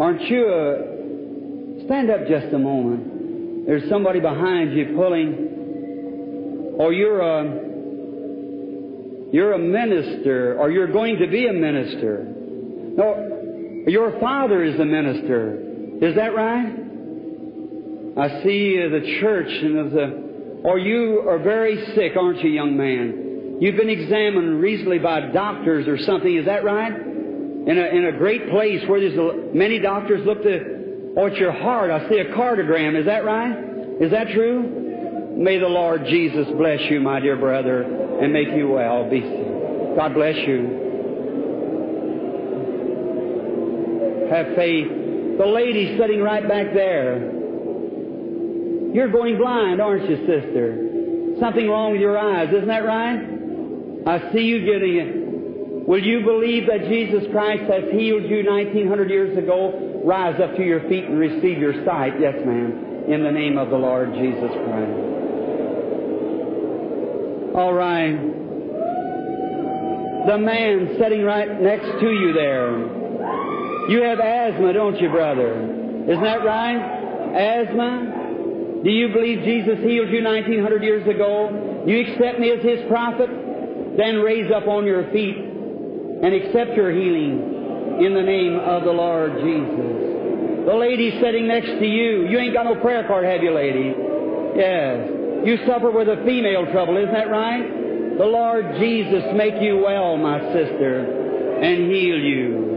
Aren't you a... Stand up just a moment. There's somebody behind you pulling. Or you're a... You're a minister, or you're going to be a minister. No, your father is a minister. Is that right? I see the church and the, or you are very sick, aren't you, young man? You've been examined recently by doctors or something, is that right? In a, in a great place where there's a, many doctors look to, oh, it's your heart. I see a cardiogram, is that right? Is that true? May the Lord Jesus bless you, my dear brother, and make you well. Be God bless you. Have faith. The lady sitting right back there. You're going blind, aren't you, sister? Something wrong with your eyes, isn't that right? I see you getting it. Will you believe that Jesus Christ has healed you 1900 years ago? Rise up to your feet and receive your sight. Yes, ma'am. In the name of the Lord Jesus Christ. All right. The man sitting right next to you there. You have asthma, don't you, brother? Isn't that right? Asthma? Do you believe Jesus healed you 1900 years ago? You accept me as His prophet? Then raise up on your feet and accept your healing in the name of the Lord Jesus. The lady sitting next to you, you ain't got no prayer card, have you, lady? Yes. You suffer with a female trouble, isn't that right? The Lord Jesus make you well, my sister, and heal you.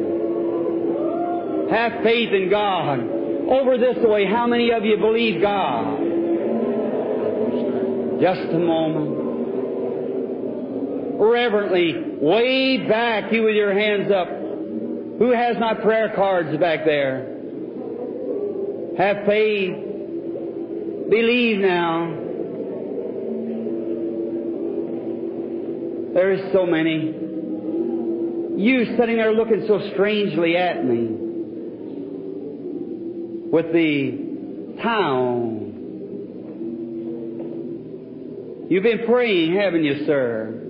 Have faith in God. Over this way, how many of you believe God? Just a moment. Reverently, way back, you with your hands up. Who has my prayer cards back there? Have faith. Believe now. There's so many. You sitting there looking so strangely at me with the town. You've been praying, haven't you, sir?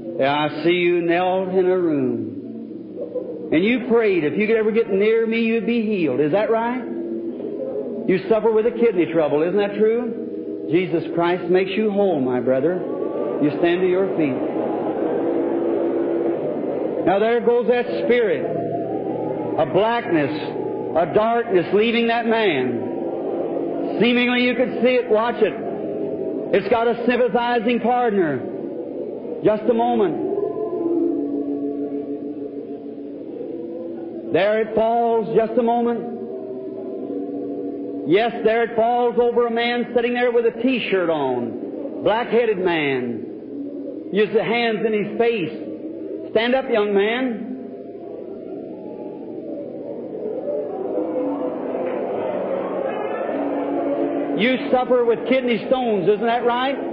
Yeah, I see you knelt in a room. And you prayed if you could ever get near me, you'd be healed. Is that right? You suffer with a kidney trouble, isn't that true? Jesus Christ makes you whole, my brother. You stand to your feet. Now there goes that spirit a blackness, a darkness leaving that man. Seemingly you could see it, watch it. It's got a sympathizing partner. Just a moment. There it falls, just a moment. Yes, there it falls over a man sitting there with a t-shirt on. Black-headed man. Use the hands in his face. Stand up, young man. You suffer with kidney stones, isn't that right?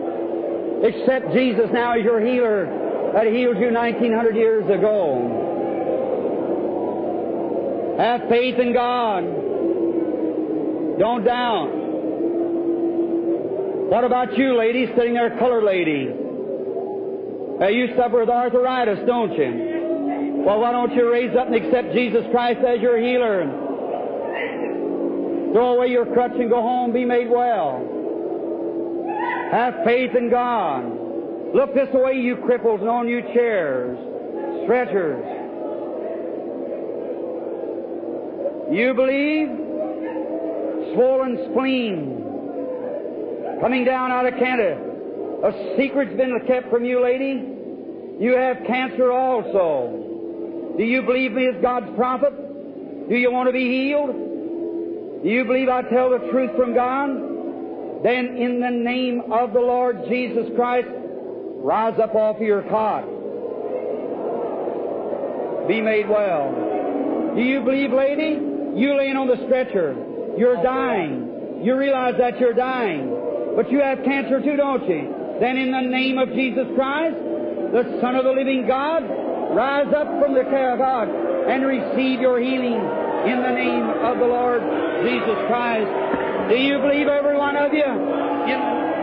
Accept Jesus now as your healer that healed you 1900 years ago. Have faith in God. Don't doubt. What about you, lady, sitting there, color lady? You suffer with arthritis, don't you? Well, why don't you raise up and accept Jesus Christ as your healer? Throw away your crutch and go home, be made well. Have faith in God. Look this way, you cripples, and on you chairs, stretchers. You believe? Swollen spleen coming down out of Canada. A secret's been kept from you, lady. You have cancer also. Do you believe me as God's prophet? Do you want to be healed? Do you believe I tell the truth from God? Then in the name of the Lord Jesus Christ, rise up off your cot. Be made well. Do you believe, lady? You laying on the stretcher. You're dying. You realize that you're dying. But you have cancer too, don't you? Then in the name of Jesus Christ, the Son of the living God, rise up from the care of God and receive your healing in the name of the Lord Jesus Christ. Do you believe every one of you?